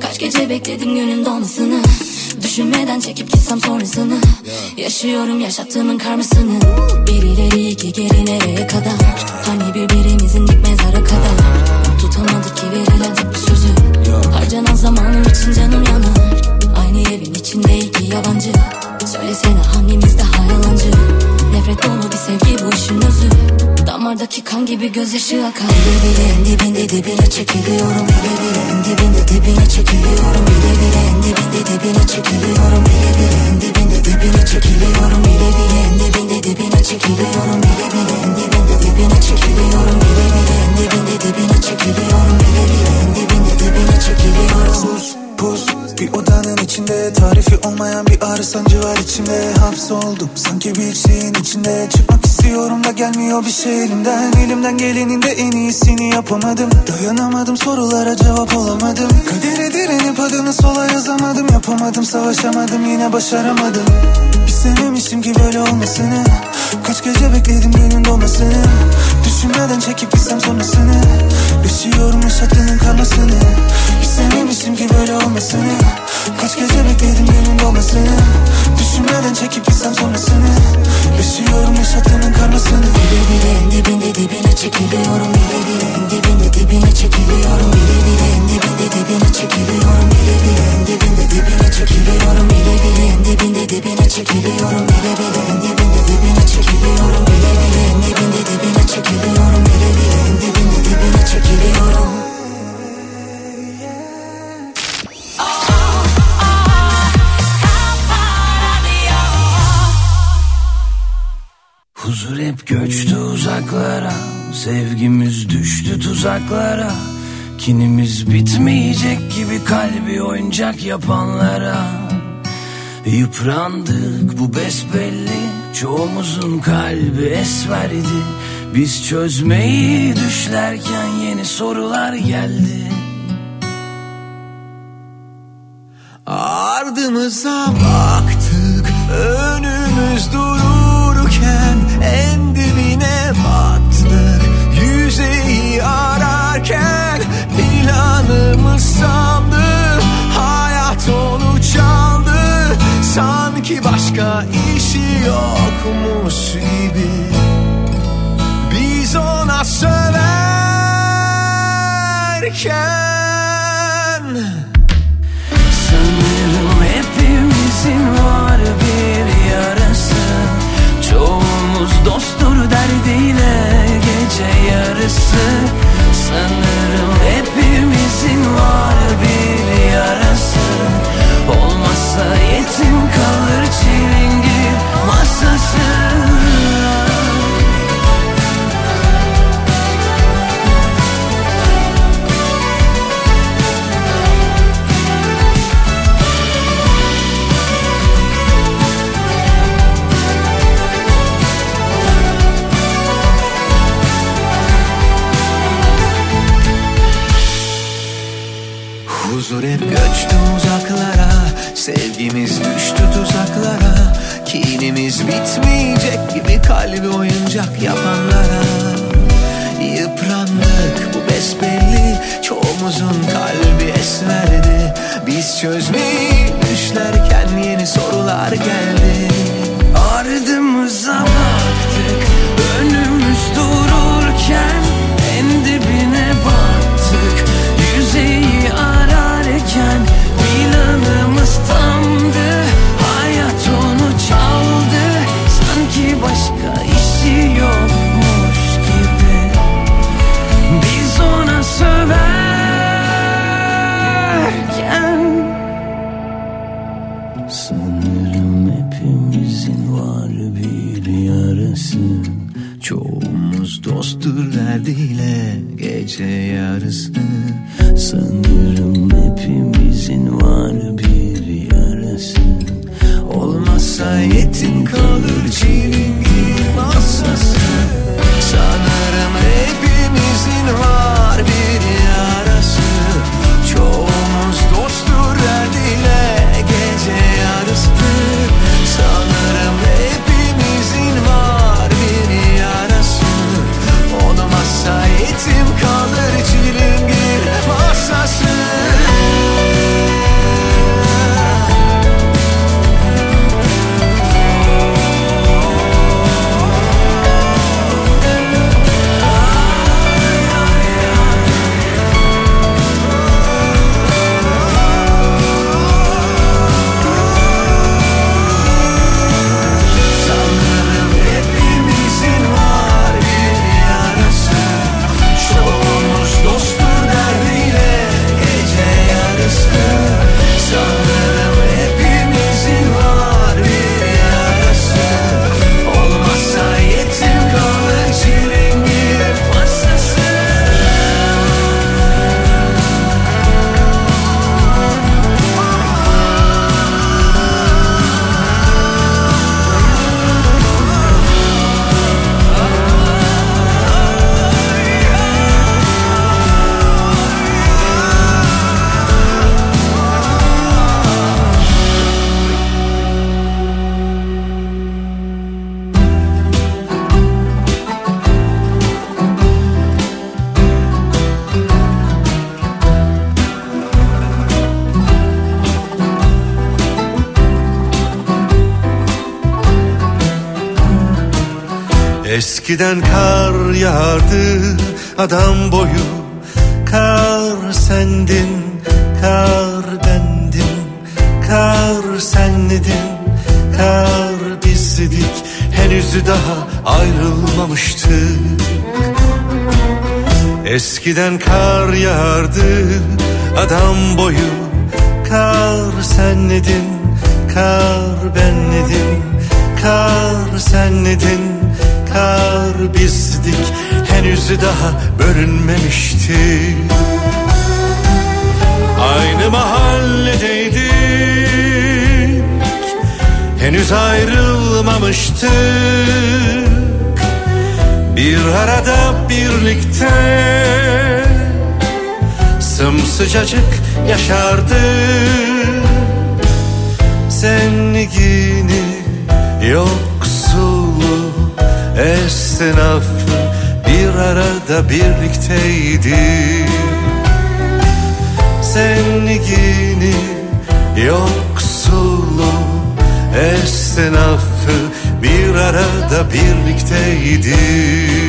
Kaç gece bekledim günün dolmasını Düşünmeden çekip gitsem sonrasını Yaşıyorum yaşattığımın karmasını. Bir ileri iki geri nereye kadar? Hani birbirimizin dik mezara kadar Tutamadık ki verilen sözü. Harcanan zamanım için canım yanar. Aynı evin içinde iki yabancı. Söylesene hangimiz daha yalancı? Nefret dolu bir sevgi bu işin özü. Damardaki kan gibi gözyaşı akar. Bile bile en dibinde dibine çekiliyorum Bile bile en dibinde dibine çekiliyorum. Bile bile en dibinde dibine çekiliyorum. Bile bile en dibinde dibine çekiliyorum. Bile bile en dibinde dibine çekiliyorum Bile bile dibinde dibine çekiliyorum Bile bile dibinde dibine çekiliyorum Bile bile dibinde dibine çekiliyorum. Sus pus bir odanın içinde. Tarifi olmayan bir ağrı sancı var içimde. Hapsoldum sanki bir şeyin içinde. Çıkmak istiyorum da gelmiyor bir şey elimden. Elimden gelenin de en iyisini yapamadım. Dayanamadım sorulara cevap olamadım. Kadere direnip adını sola yazamadım. Yapamadım savaşamadım yine başaramadım. İstememiştim ki böyle olmasını. Kaç gece bekledim günün doğmasını Düşünmeden çekip gitsem sonrasını. Yaşıyorum yaşattığının karmasını. İstememiştim ki böyle olmasını. Kaç gece bekledim günün doğmasını Düşünmeden çekip gitsem sonrasını Yaşıyorum yaşattığının karmasını Bile bile en dibinde dibine çekiliyorum Bile bile en dibinde dibine çekiliyorum Bile bile en dibinde dibine çekiliyorum Bile bile tuzaklara Kinimiz bitmeyecek gibi kalbi oyuncak yapanlara. Yıprandık bu besbelli. Çoğumuzun kalbi esverdi. Biz çözmeyi düşlerken yeni sorular geldi. Ardımıza baktık başka işi yokmuş gibi. Biz ona söverken Sanırım hepimizin var bir yarası Çoğumuz dosttur derdiyle gece yarısı kalbi oyuncak yapanlara Yıprandık. Bu besbelli Çoğumuzun kalbi esmerdi. Biz çözmeyi düşlerken yeni sorular geldi. Ardımıza baktık Eskiden kar yağardı adam boyu. Kar sendin, kar bendim Kar senledin, kar bizdik Henüz daha ayrılmamıştık Eskiden kar yağardı adam boyu. Kar senledin, kar benledim Kar senledin, kar bizdik. Henüz daha bölünmemişti Aynı mahalledeydik. Henüz ayrılmamıştık. Bir arada birlikte sımsıcacık yaşardık. Zengini yoksulu esnafı bir arada birlikteydi. Zengini yoksulu esnafı bir arada birlikteydik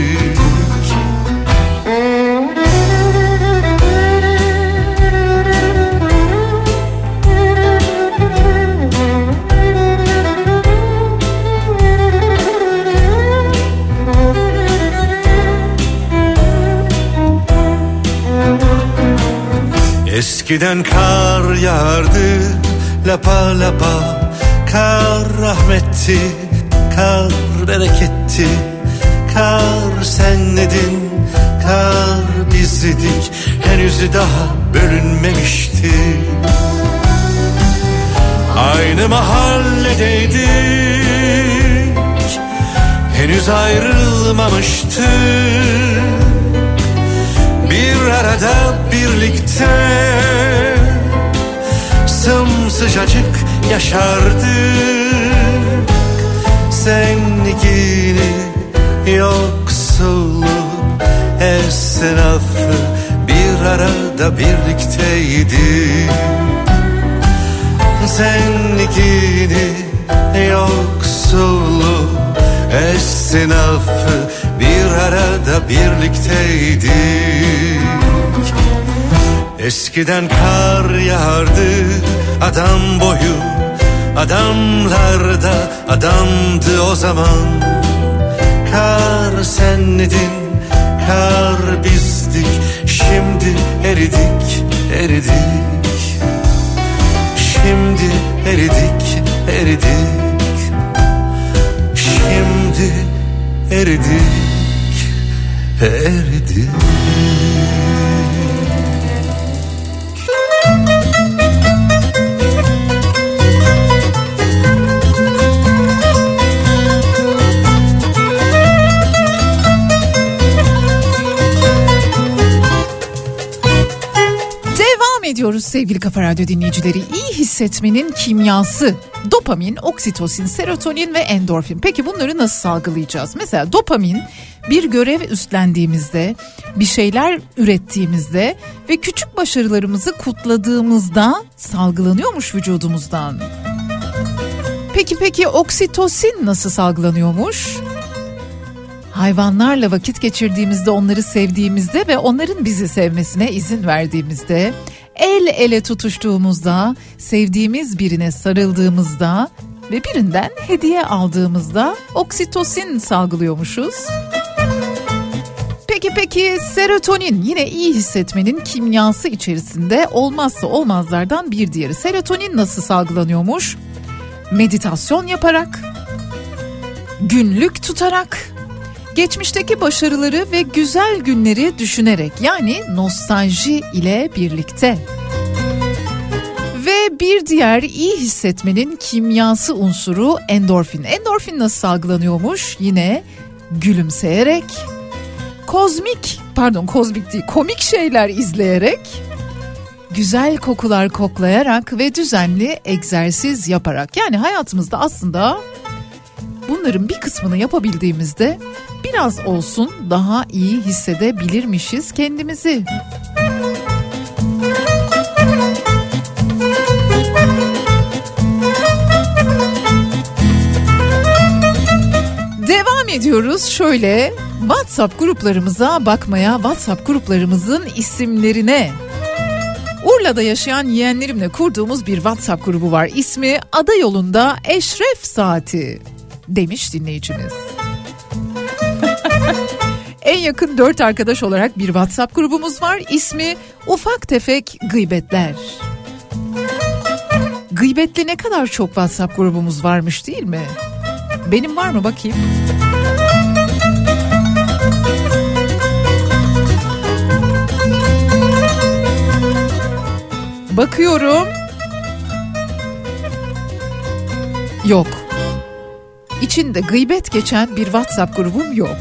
Eskiden kar yağardı lapa lapa. Kar rahmetti, kar bereketti. Kar senledin, kar bizdik Henüz daha bölünmemişti. Aynı mahalledeydik. Henüz ayrılmamıştık arada birlikte Sımsıcacık yaşardık Zengini yoksulu esnafı Bir arada birlikteydik Zengini yoksulu esnafı bir arada birlikteydik Eskiden kar yağardı adam boyu Adamlar da adamdı o zaman. Kar senledin, kar bizdik Şimdi eridik, eridik. Şimdi eridik, eridik. Şimdi eridik, eridik ediyoruz sevgili Kafa Radyo dinleyicileri. İyi hissetmenin kimyası. Dopamin, oksitosin, serotonin ve endorfin. Peki bunları nasıl salgılayacağız? Mesela dopamin bir görev üstlendiğimizde, bir şeyler ürettiğimizde ve küçük başarılarımızı kutladığımızda salgılanıyormuş vücudumuzdan. Peki peki oksitosin nasıl salgılanıyormuş? Hayvanlarla vakit geçirdiğimizde, onları sevdiğimizde ve onların bizi sevmesine izin verdiğimizde, el ele tutuştuğumuzda, sevdiğimiz birine sarıldığımızda ve birinden hediye aldığımızda oksitosin salgılıyormuşuz. Peki peki serotonin yine iyi hissetmenin kimyası içerisinde olmazsa olmazlardan bir diğeri. Serotonin nasıl salgılanıyormuş? Meditasyon yaparak, günlük tutarak, geçmişteki başarıları ve güzel günleri düşünerek yani nostalji ile birlikte. Ve bir diğer iyi hissetmenin kimyası unsuru endorfin. Endorfin nasıl salgılanıyormuş? Yine gülümseyerek, kozmik pardon kozmik değil komik şeyler izleyerek, güzel kokular koklayarak ve düzenli egzersiz yaparak. Yani hayatımızda aslında bunların bir kısmını yapabildiğimizde biraz olsun daha iyi hissedebilirmişiz kendimizi. Devam ediyoruz şöyle WhatsApp gruplarımıza bakmaya, WhatsApp gruplarımızın isimlerine. Urla'da yaşayan yeğenlerimle kurduğumuz bir WhatsApp grubu var. İsmi Ada Yolunda Eşref Saati demiş dinleyicimiz. en yakın dört arkadaş olarak bir WhatsApp grubumuz var. İsmi Ufak Tefek Gıybetler. Gıybetli ne kadar çok WhatsApp grubumuz varmış değil mi? Benim var mı bakayım? Bakıyorum. Yok. İçinde gıybet geçen bir WhatsApp grubum yok.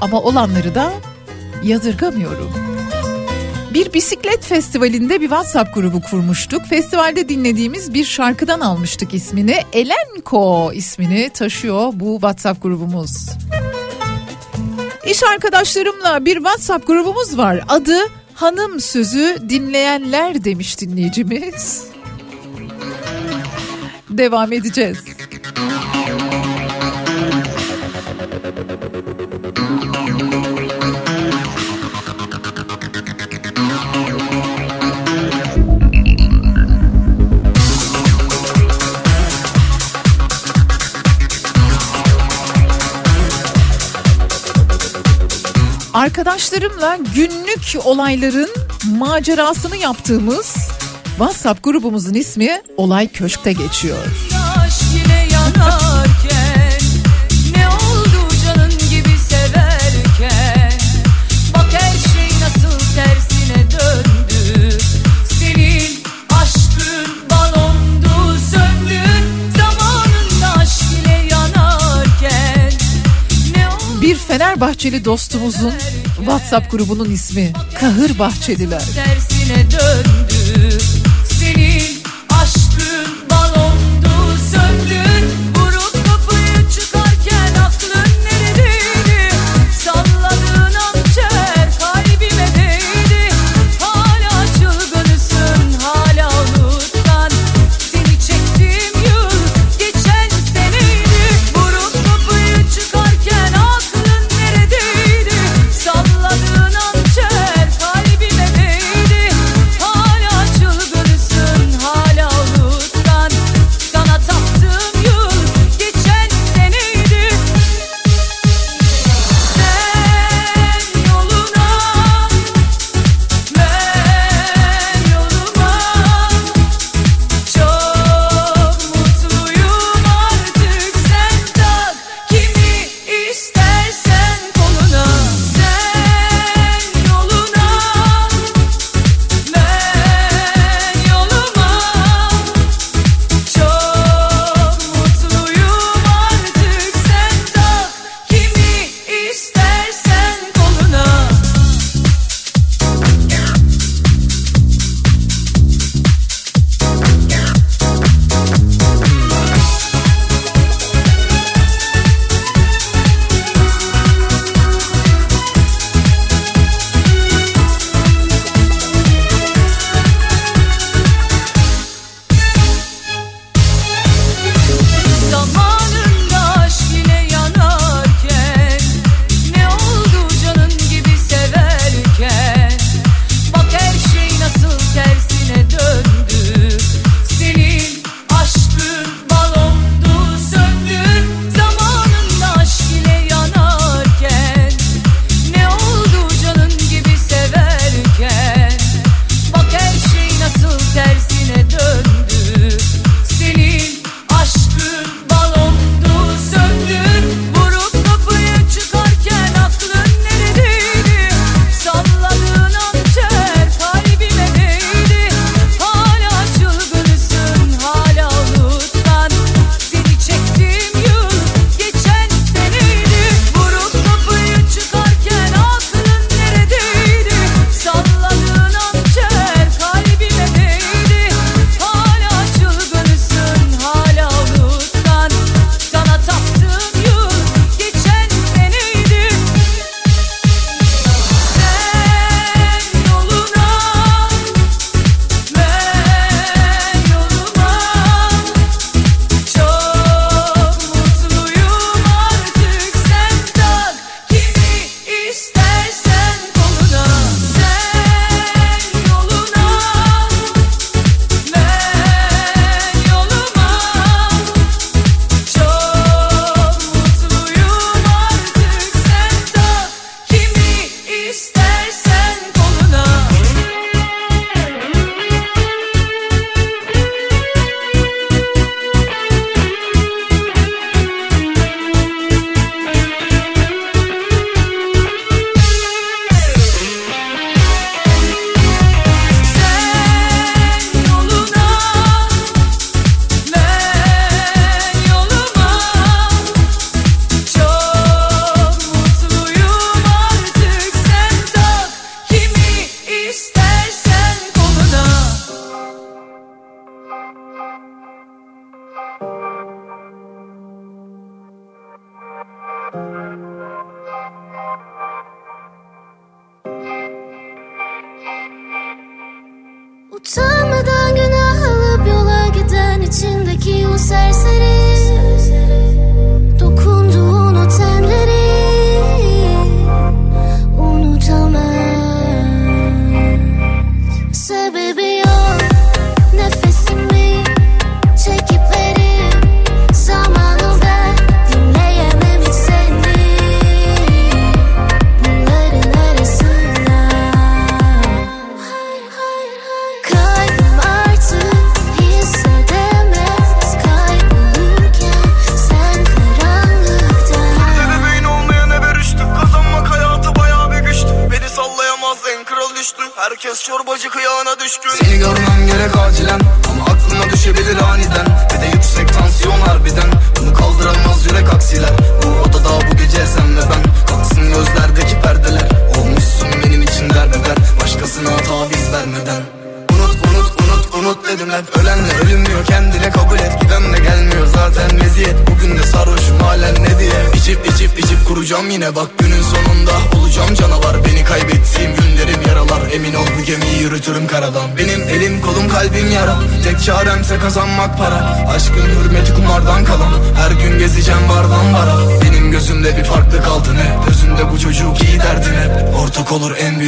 Ama olanları da yadırgamıyorum. Bir bisiklet festivalinde bir WhatsApp grubu kurmuştuk. Festivalde dinlediğimiz bir şarkıdan almıştık ismini. Elenko ismini taşıyor bu WhatsApp grubumuz. İş arkadaşlarımla bir WhatsApp grubumuz var. Adı Hanım Sözü Dinleyenler demiş dinleyicimiz. Devam edeceğiz. Arkadaşlarımla günlük olayların macerasını yaptığımız WhatsApp grubumuzun ismi Olay Köşk'te geçiyor. Bir Fenerbahçeli dostumuzun WhatsApp grubunun ismi Kahır Bahçeliler. tersine döndü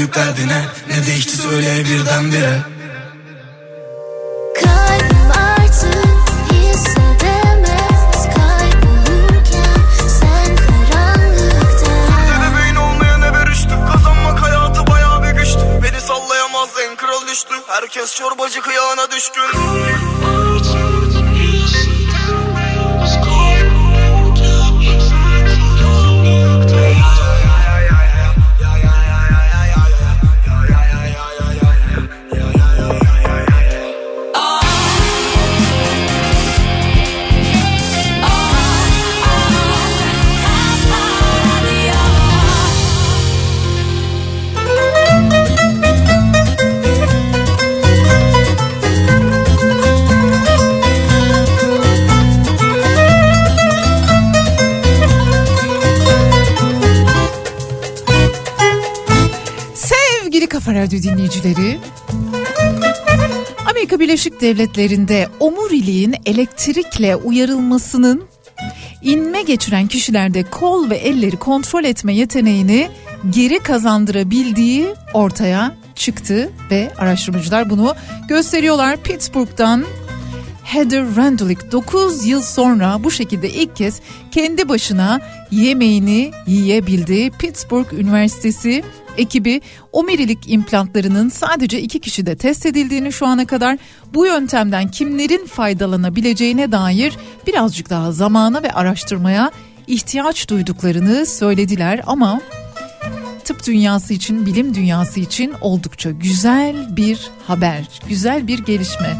büyük derdine. Ne değişti söyle birdenbire. Kalbim artık hissedemez. Kaybolurken sen karanlıkta. Bebeğin olmaya ne verişti Kazanmak hayatı bayağı bir güçtü. Beni sallayamaz en kral düştü. Herkes çorbacı kıyağına düşkün Kafa Radyo dinleyicileri. Amerika Birleşik Devletleri'nde omuriliğin elektrikle uyarılmasının inme geçiren kişilerde kol ve elleri kontrol etme yeteneğini geri kazandırabildiği ortaya çıktı ve araştırmacılar bunu gösteriyorlar. Pittsburgh'dan Heather Randlick 9 yıl sonra bu şekilde ilk kez kendi başına yemeğini yiyebildi. Pittsburgh Üniversitesi ekibi omurilik implantlarının sadece iki kişide test edildiğini şu ana kadar bu yöntemden kimlerin faydalanabileceğine dair birazcık daha zamana ve araştırmaya ihtiyaç duyduklarını söylediler ama tıp dünyası için, bilim dünyası için oldukça güzel bir haber, güzel bir gelişme.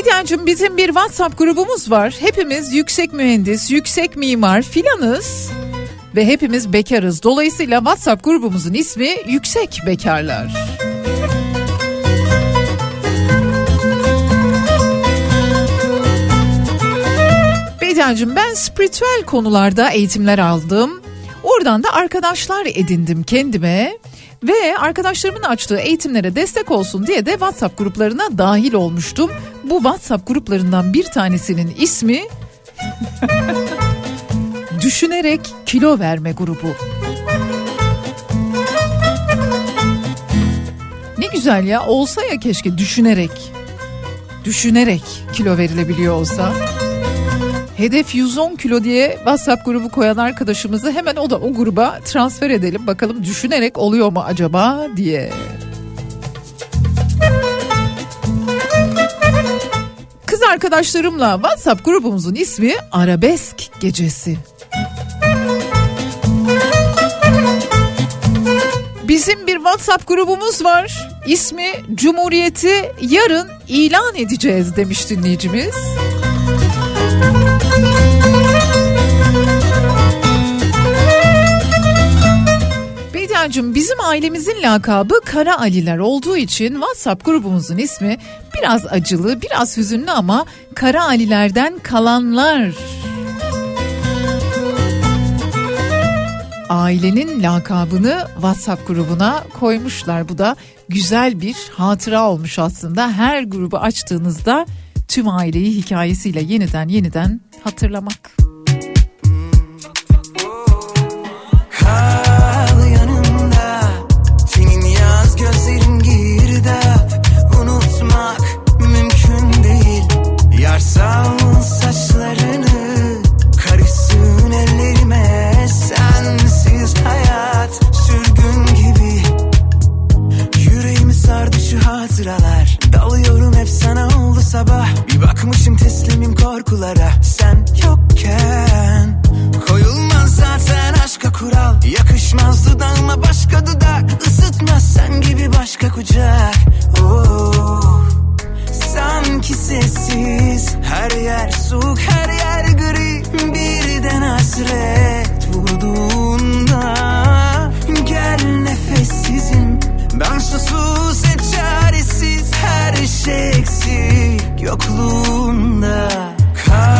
Bediacığım bizim bir WhatsApp grubumuz var. Hepimiz yüksek mühendis, yüksek mimar filanız ve hepimiz bekarız. Dolayısıyla WhatsApp grubumuzun ismi Yüksek Bekarlar. Bediacığım ben spiritüel konularda eğitimler aldım. Oradan da arkadaşlar edindim kendime ve arkadaşlarımın açtığı eğitimlere destek olsun diye de WhatsApp gruplarına dahil olmuştum. Bu WhatsApp gruplarından bir tanesinin ismi Düşünerek Kilo Verme grubu. Ne güzel ya olsa ya keşke düşünerek. Düşünerek kilo verilebiliyor olsa. Hedef 110 kilo diye WhatsApp grubu koyan arkadaşımızı hemen o da o gruba transfer edelim. Bakalım düşünerek oluyor mu acaba diye. Kız arkadaşlarımla WhatsApp grubumuzun ismi Arabesk Gecesi. Bizim bir WhatsApp grubumuz var. İsmi Cumhuriyeti yarın ilan edeceğiz demiş dinleyicimiz. Bediacığım bizim ailemizin lakabı Kara Aliler olduğu için WhatsApp grubumuzun ismi biraz acılı, biraz hüzünlü ama Kara Alilerden kalanlar. Ailenin lakabını WhatsApp grubuna koymuşlar. Bu da güzel bir hatıra olmuş aslında. Her grubu açtığınızda tüm aileyi hikayesiyle yeniden yeniden hatırlamak. Hatıralar. Dalıyorum hep sana oldu sabah. Bir bakmışım teslimim korkulara. Sen yokken Koyulmaz zaten aşka kural. Yakışmaz dudağıma başka dudak. Isıtmaz sen gibi başka kucak. Oh. Sanki sessiz. Her yer soğuk her yer gri. Birden hasret vurduğunda Gel nefessizim Ben susuz et çaresiz Her şey eksik. Yokluğunda Kal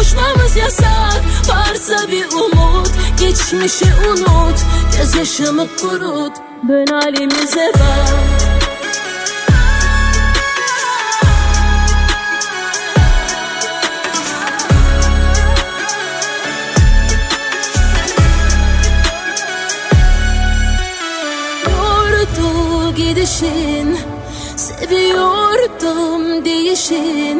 Kavuşmamız yasak. Varsa bir umut Geçmişi unut. Gözyaşımı kurut Dön halimize bak. Gidişin Seviyordum değişin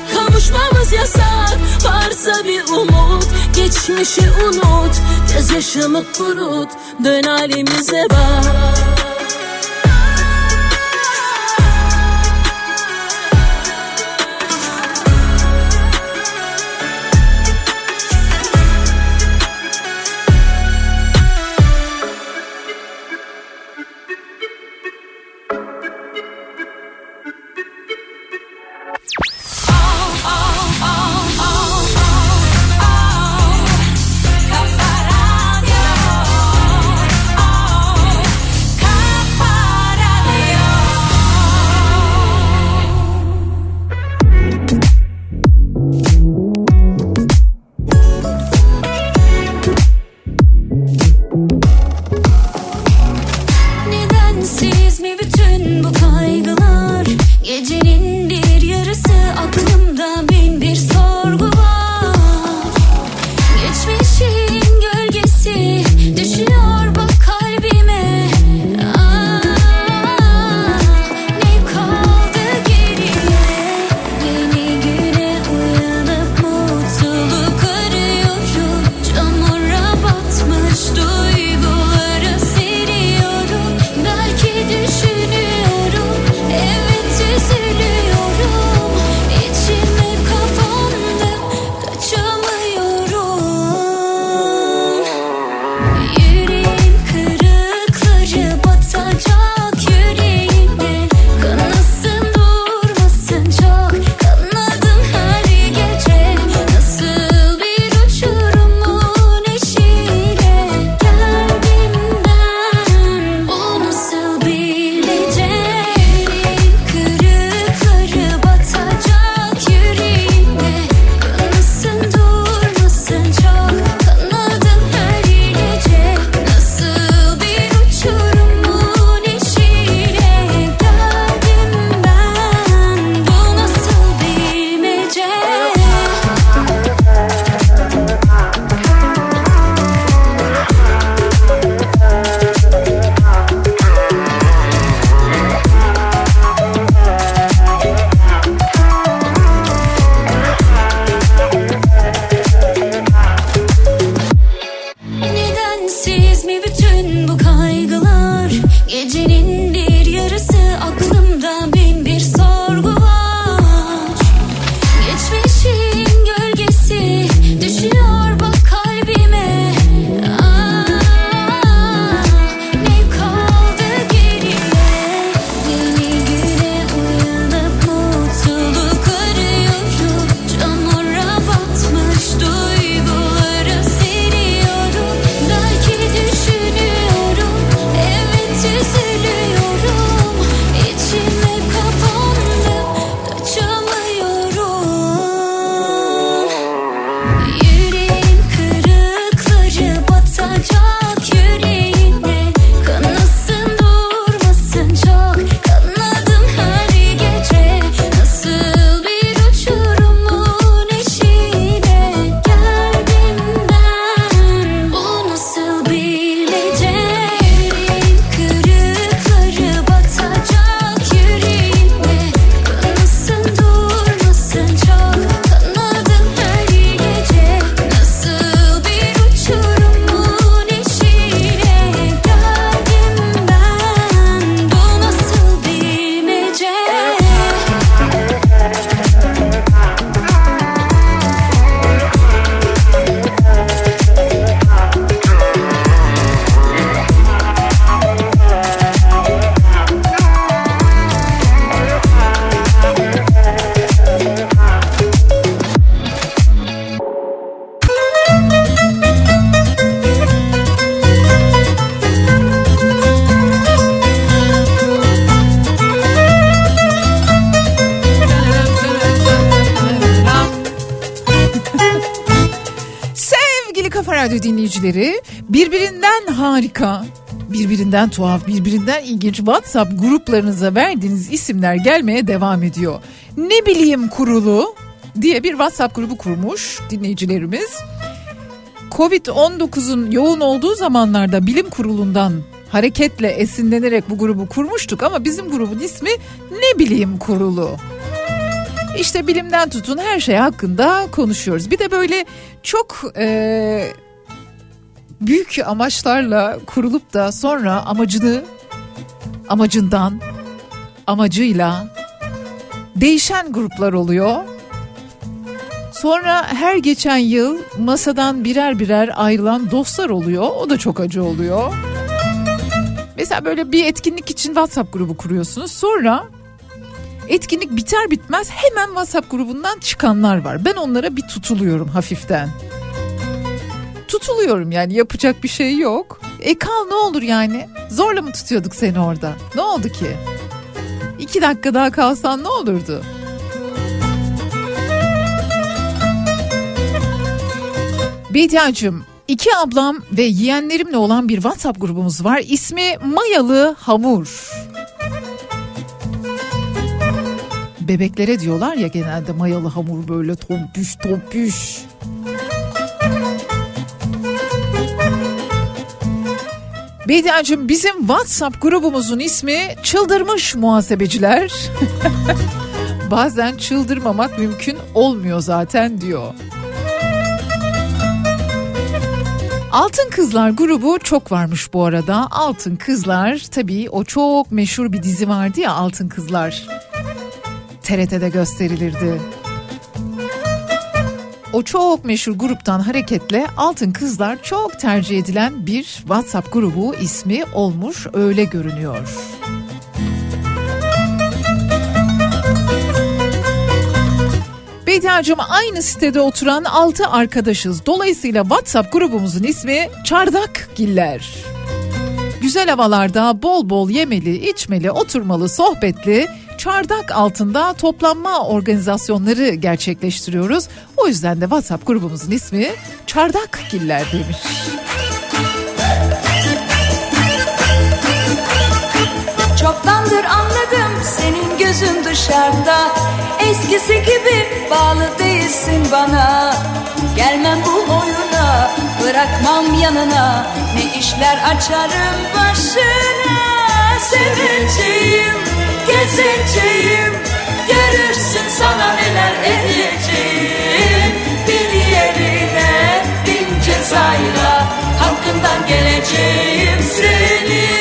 Kavuşmamız yasak. Varsa bir umut Geçmişi unut. Gözyaşımı kurut Dön halimize bak birbirinden tuhaf, birbirinden ilginç WhatsApp gruplarınıza verdiğiniz isimler gelmeye devam ediyor. Ne bileyim kurulu diye bir WhatsApp grubu kurmuş dinleyicilerimiz. Covid-19'un yoğun olduğu zamanlarda bilim kurulundan hareketle esinlenerek bu grubu kurmuştuk ama bizim grubun ismi ne bileyim kurulu. İşte bilimden tutun her şey hakkında konuşuyoruz. Bir de böyle çok e, büyük amaçlarla kurulup da sonra amacını amacından amacıyla değişen gruplar oluyor. Sonra her geçen yıl masadan birer birer ayrılan dostlar oluyor. O da çok acı oluyor. Mesela böyle bir etkinlik için WhatsApp grubu kuruyorsunuz. Sonra etkinlik biter bitmez hemen WhatsApp grubundan çıkanlar var. Ben onlara bir tutuluyorum hafiften. Tutuluyorum yani yapacak bir şey yok. E kal ne olur yani? Zorla mı tutuyorduk seni orada? Ne oldu ki? İki dakika daha kalsan ne olurdu? Bediacığım iki ablam ve yeğenlerimle olan bir WhatsApp grubumuz var. İsmi Mayalı Hamur. Bebeklere diyorlar ya genelde mayalı hamur böyle tompüş tompüş. Bediacığım bizim WhatsApp grubumuzun ismi Çıldırmış Muhasebeciler. Bazen çıldırmamak mümkün olmuyor zaten diyor. Altın Kızlar grubu çok varmış bu arada. Altın Kızlar tabii o çok meşhur bir dizi vardı ya Altın Kızlar. TRT'de gösterilirdi. O çok meşhur gruptan hareketle Altın Kızlar çok tercih edilen bir WhatsApp grubu ismi olmuş öyle görünüyor. Bediacığım aynı sitede oturan 6 arkadaşız. Dolayısıyla WhatsApp grubumuzun ismi Çardak Giller. Güzel havalarda bol bol yemeli, içmeli, oturmalı, sohbetli, çardak altında toplanma organizasyonları gerçekleştiriyoruz. O yüzden de WhatsApp grubumuzun ismi Çardak Giller demiş. Çoktandır anladım senin gözün dışarıda. Eskisi gibi bağlı değilsin bana. Gelmem bu oyuna bırakmam yanına. Ne işler açarım başına. Seveceğim, gezeceğim. Görürsün sana neler edeceğim. Bir yerine bin cezayla. Hakkından geleceğim seni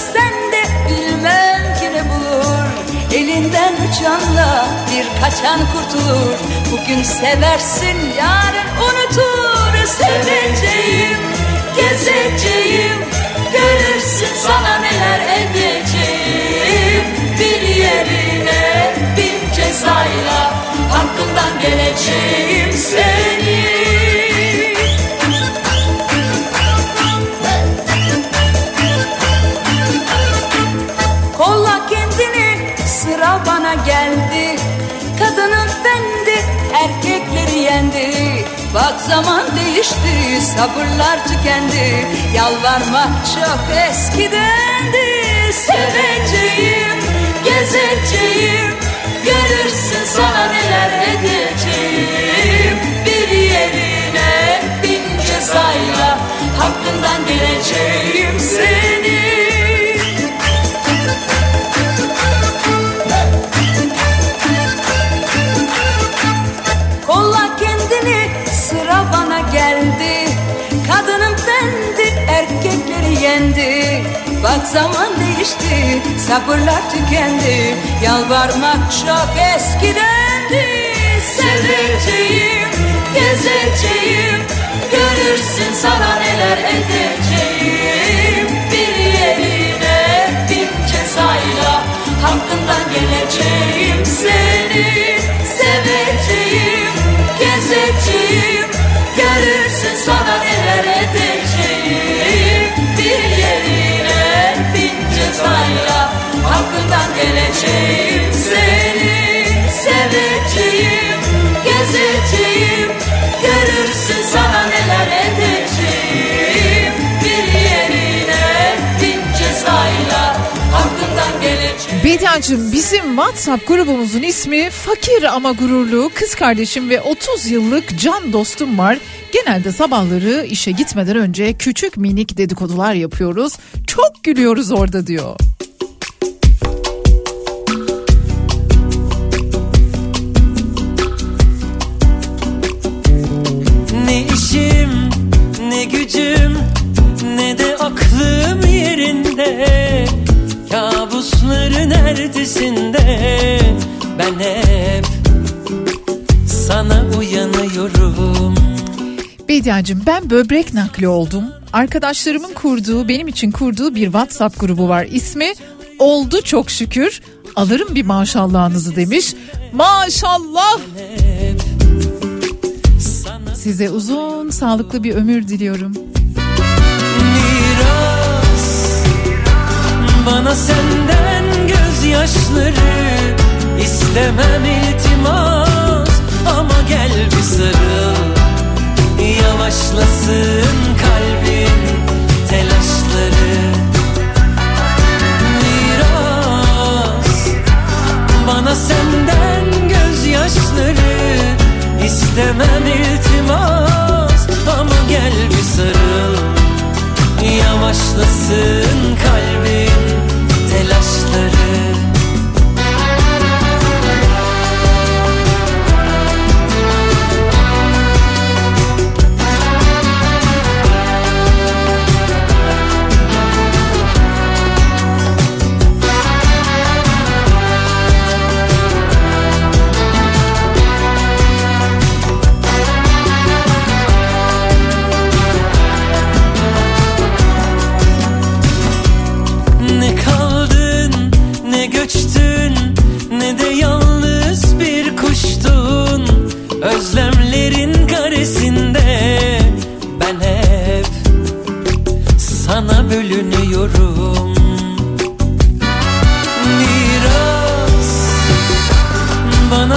Başkası sende bilmem ki ne bulur. Elinden uçanla bir kaçan kurtulur. Bugün seversin yarın unutur. Seveceğim, gezeceğim. Görürsün sana neler edeceğim. Bir yerine bin cezayla Hakkından geleceğim. Seni Bak zaman değişti sabırlar tükendi. Yalvarmak çok eskidendi. Seveceğim, gezeceğim. Görürsün sana neler edeceğim. Bir yerine bin cezayla Hakkından geleceğim yendi Bak zaman değişti sabırlar tükendi. Yalvarmak çok eskidendi. Seveceğim, gezeceğim. Görürsün sana neler edeceğim. Bir yerine bin cezayla Hakkından geleceğim. Seni Seveceğim, gezeceğim. Görürsün sana Seveceğim seni Seveceğim Gezeceğim Görürsün sana neler edeceğim Bir yerine bin cezayla Aklından gelecek Bediacığım bizim WhatsApp grubumuzun ismi Fakir ama gururlu kız kardeşim ve 30 yıllık can dostum var. Genelde sabahları işe gitmeden önce küçük minik dedikodular yapıyoruz. Çok gülüyoruz orada diyor. Ertesinde ben hep sana uyanıyorum Bediacığım ben böbrek nakli oldum. Arkadaşlarımın kurduğu benim için kurduğu bir WhatsApp grubu var. İsmi oldu çok şükür. Alırım bir maşallahınızı demiş. Maşallah. Size uzun sağlıklı bir ömür diliyorum. Miras bana senden gözyaşları istemem iltimas. Ama gel bir sarıl yavaşlasın kalbin telaşları. Miras bana senden gözyaşları istemem iltimas. Ama gel bir sarıl yavaşlasın kalbin telaşları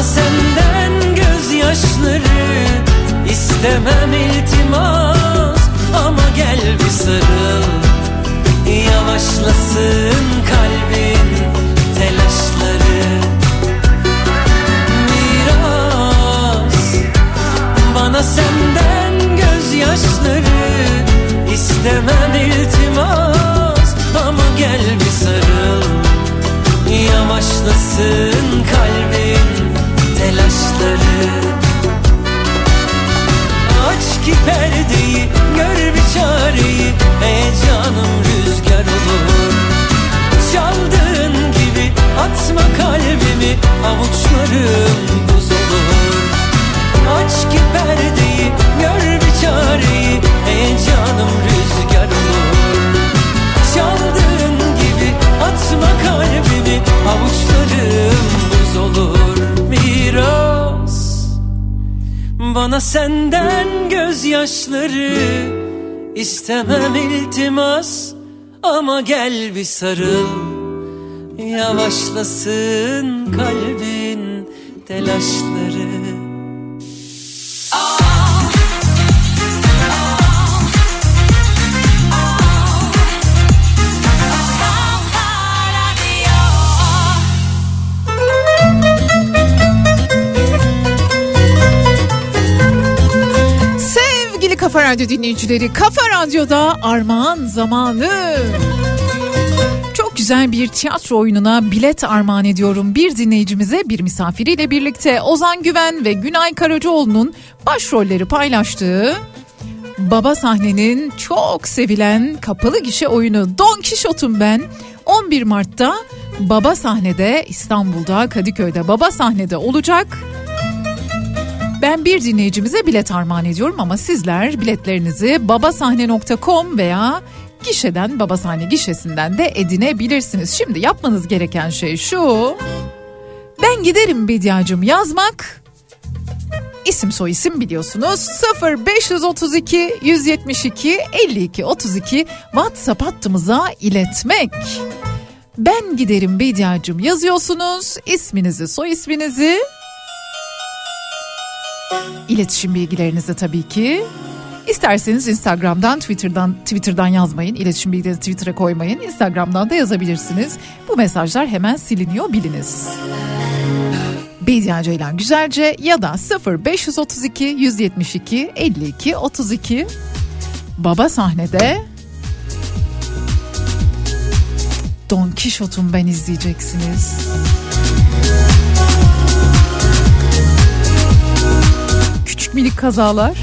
senden gözyaşları istemem iltimas. Ama gel bir sarıl Yavaşlasın kalbin telaşları. Miras bana senden gözyaşları gözyaşları istemem iltimas ama gel bir sarıl Yavaşlasın kalbin telaşları Kafa Radyo dinleyicileri, Kafa Radyo'da armağan zamanı. Çok güzel bir tiyatro oyununa bilet armağan ediyorum bir dinleyicimize bir misafiriyle birlikte Ozan Güven ve Günay Karacaoğlu'nun başrolleri paylaştığı Baba sahnenin çok sevilen kapalı gişe oyunu Don Kişot'um ben 11 Mart'ta Baba sahnede İstanbul'da Kadıköy'de Baba sahnede olacak. Ben bir dinleyicimize bilet armağan ediyorum ama sizler biletlerinizi babasahne.com veya gişeden babasahne gişesinden de edinebilirsiniz. Şimdi yapmanız gereken şey şu. Ben giderim Bediacım yazmak. İsim soy isim biliyorsunuz 0532 172 52 32 WhatsApp hattımıza iletmek. Ben giderim Bediacığım yazıyorsunuz. isminizi, soy isminizi. İletişim bilgilerinizi tabii ki. İsterseniz Instagram'dan, Twitter'dan Twitter'dan yazmayın. İletişim bilgileri Twitter'a koymayın. Instagram'dan da yazabilirsiniz. Bu mesajlar hemen siliniyor biliniz. Bediye Ceylan Güzelce ya da 0532 172 52 32 Baba sahnede Don Kişot'un ben izleyeceksiniz. Minik kazalar.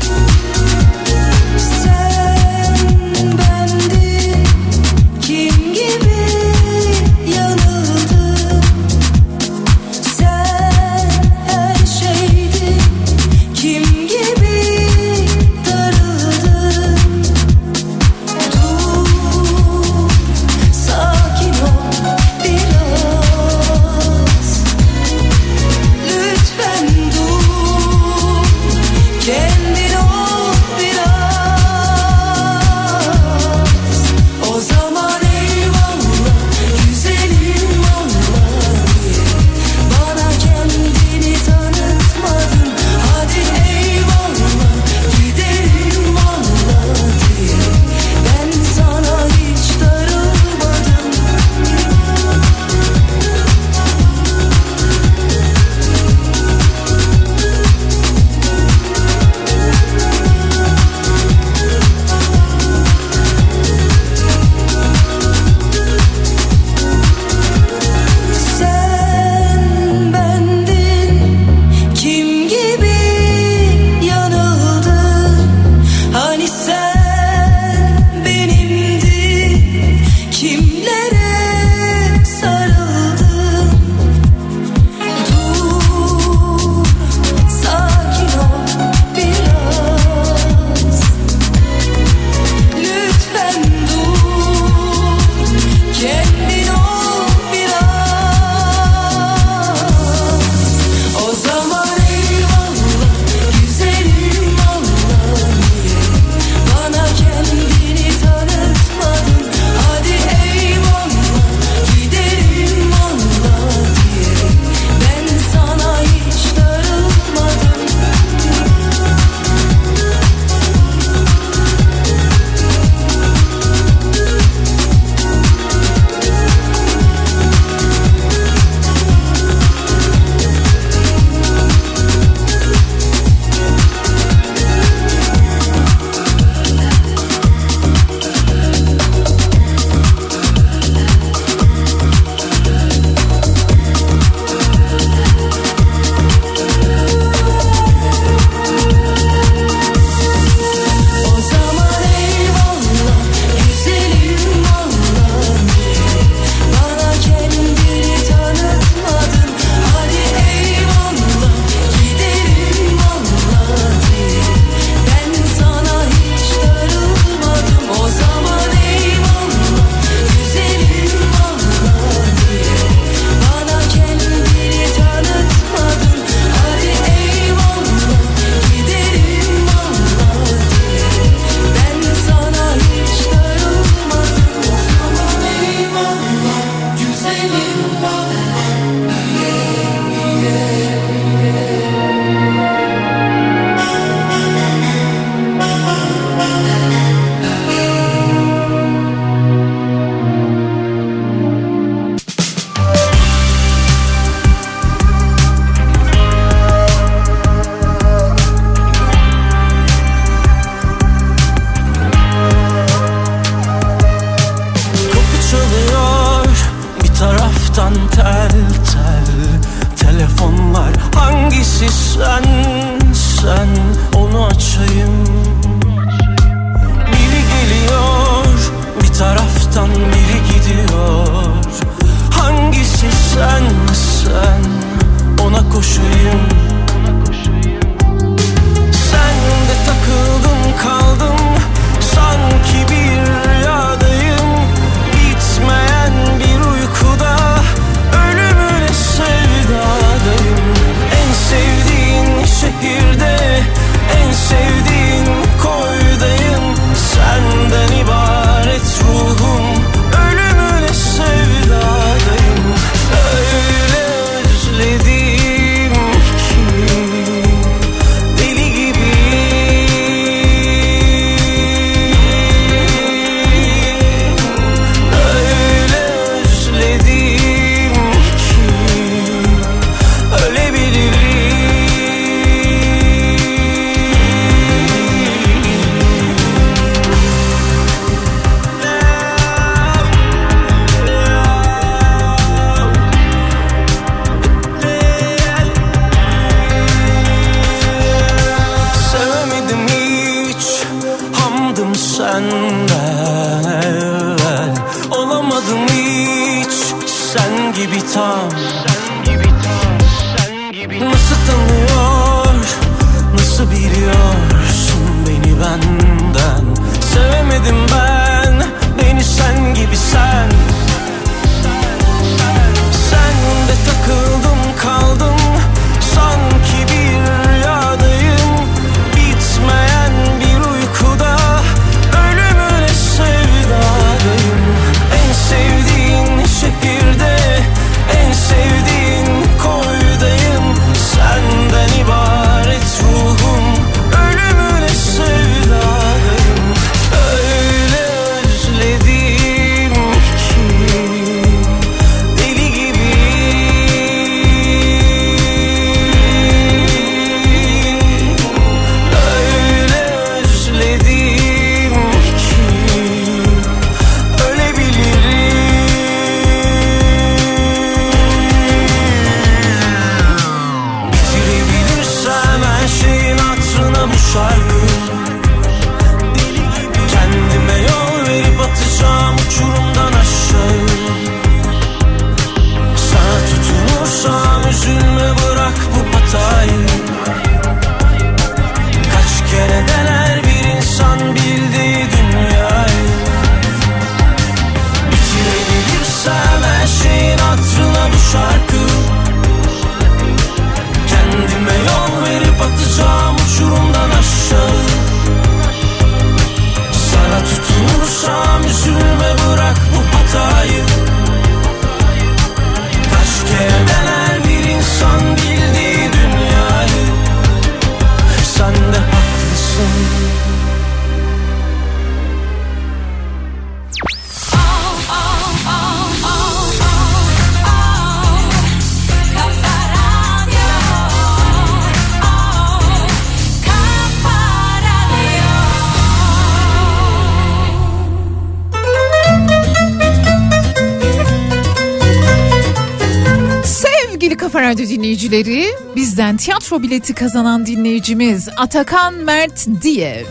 Bizden tiyatro bileti kazanan dinleyicimiz Atakan Mert Diyev.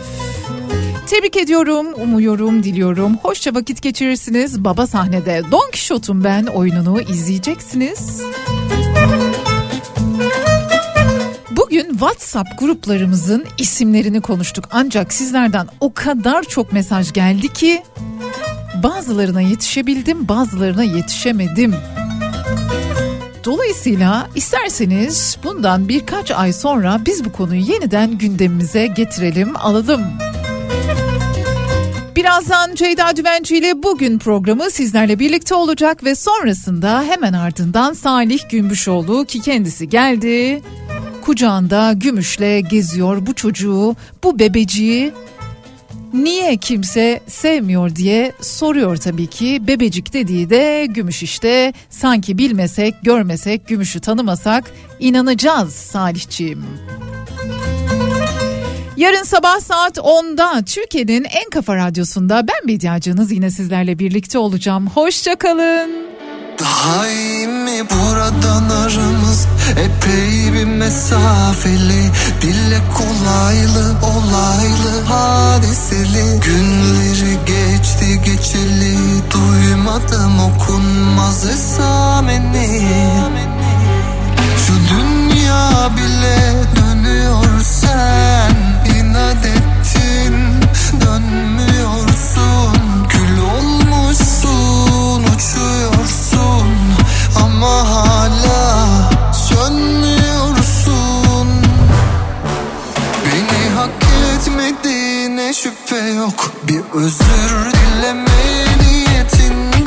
Tebrik ediyorum, umuyorum, diliyorum. Hoşça vakit geçirirsiniz. Baba sahnede Don Kişot'un ben oyununu izleyeceksiniz. Bugün WhatsApp gruplarımızın isimlerini konuştuk. Ancak sizlerden o kadar çok mesaj geldi ki bazılarına yetişebildim, bazılarına yetişemedim. Dolayısıyla isterseniz bundan birkaç ay sonra biz bu konuyu yeniden gündemimize getirelim, alalım. Birazdan Ceyda Düvenci ile bugün programı sizlerle birlikte olacak ve sonrasında hemen ardından Salih Gümbüşoğlu ki kendisi geldi. Kucağında gümüşle geziyor bu çocuğu, bu bebeciği niye kimse sevmiyor diye soruyor tabii ki. Bebecik dediği de gümüş işte. Sanki bilmesek, görmesek, gümüşü tanımasak inanacağız Salihçiğim. Yarın sabah saat 10'da Türkiye'nin en kafa radyosunda ben Bediacınız yine sizlerle birlikte olacağım. Hoşçakalın. Daha iyi mi buradan aramız? Epey bir mesafeli Dille kolaylı olaylı hadiseli. Günleri geçti geçeli duymadım okunmaz esameni. Şu dünya bile dönüyor sen inat ettin dönmüyorsun. Kül olmuşsun uçuyorsun ama hala sönmüyorsun. Beni hak etmediğine şüphe yok. Bir özür dileme niyetinde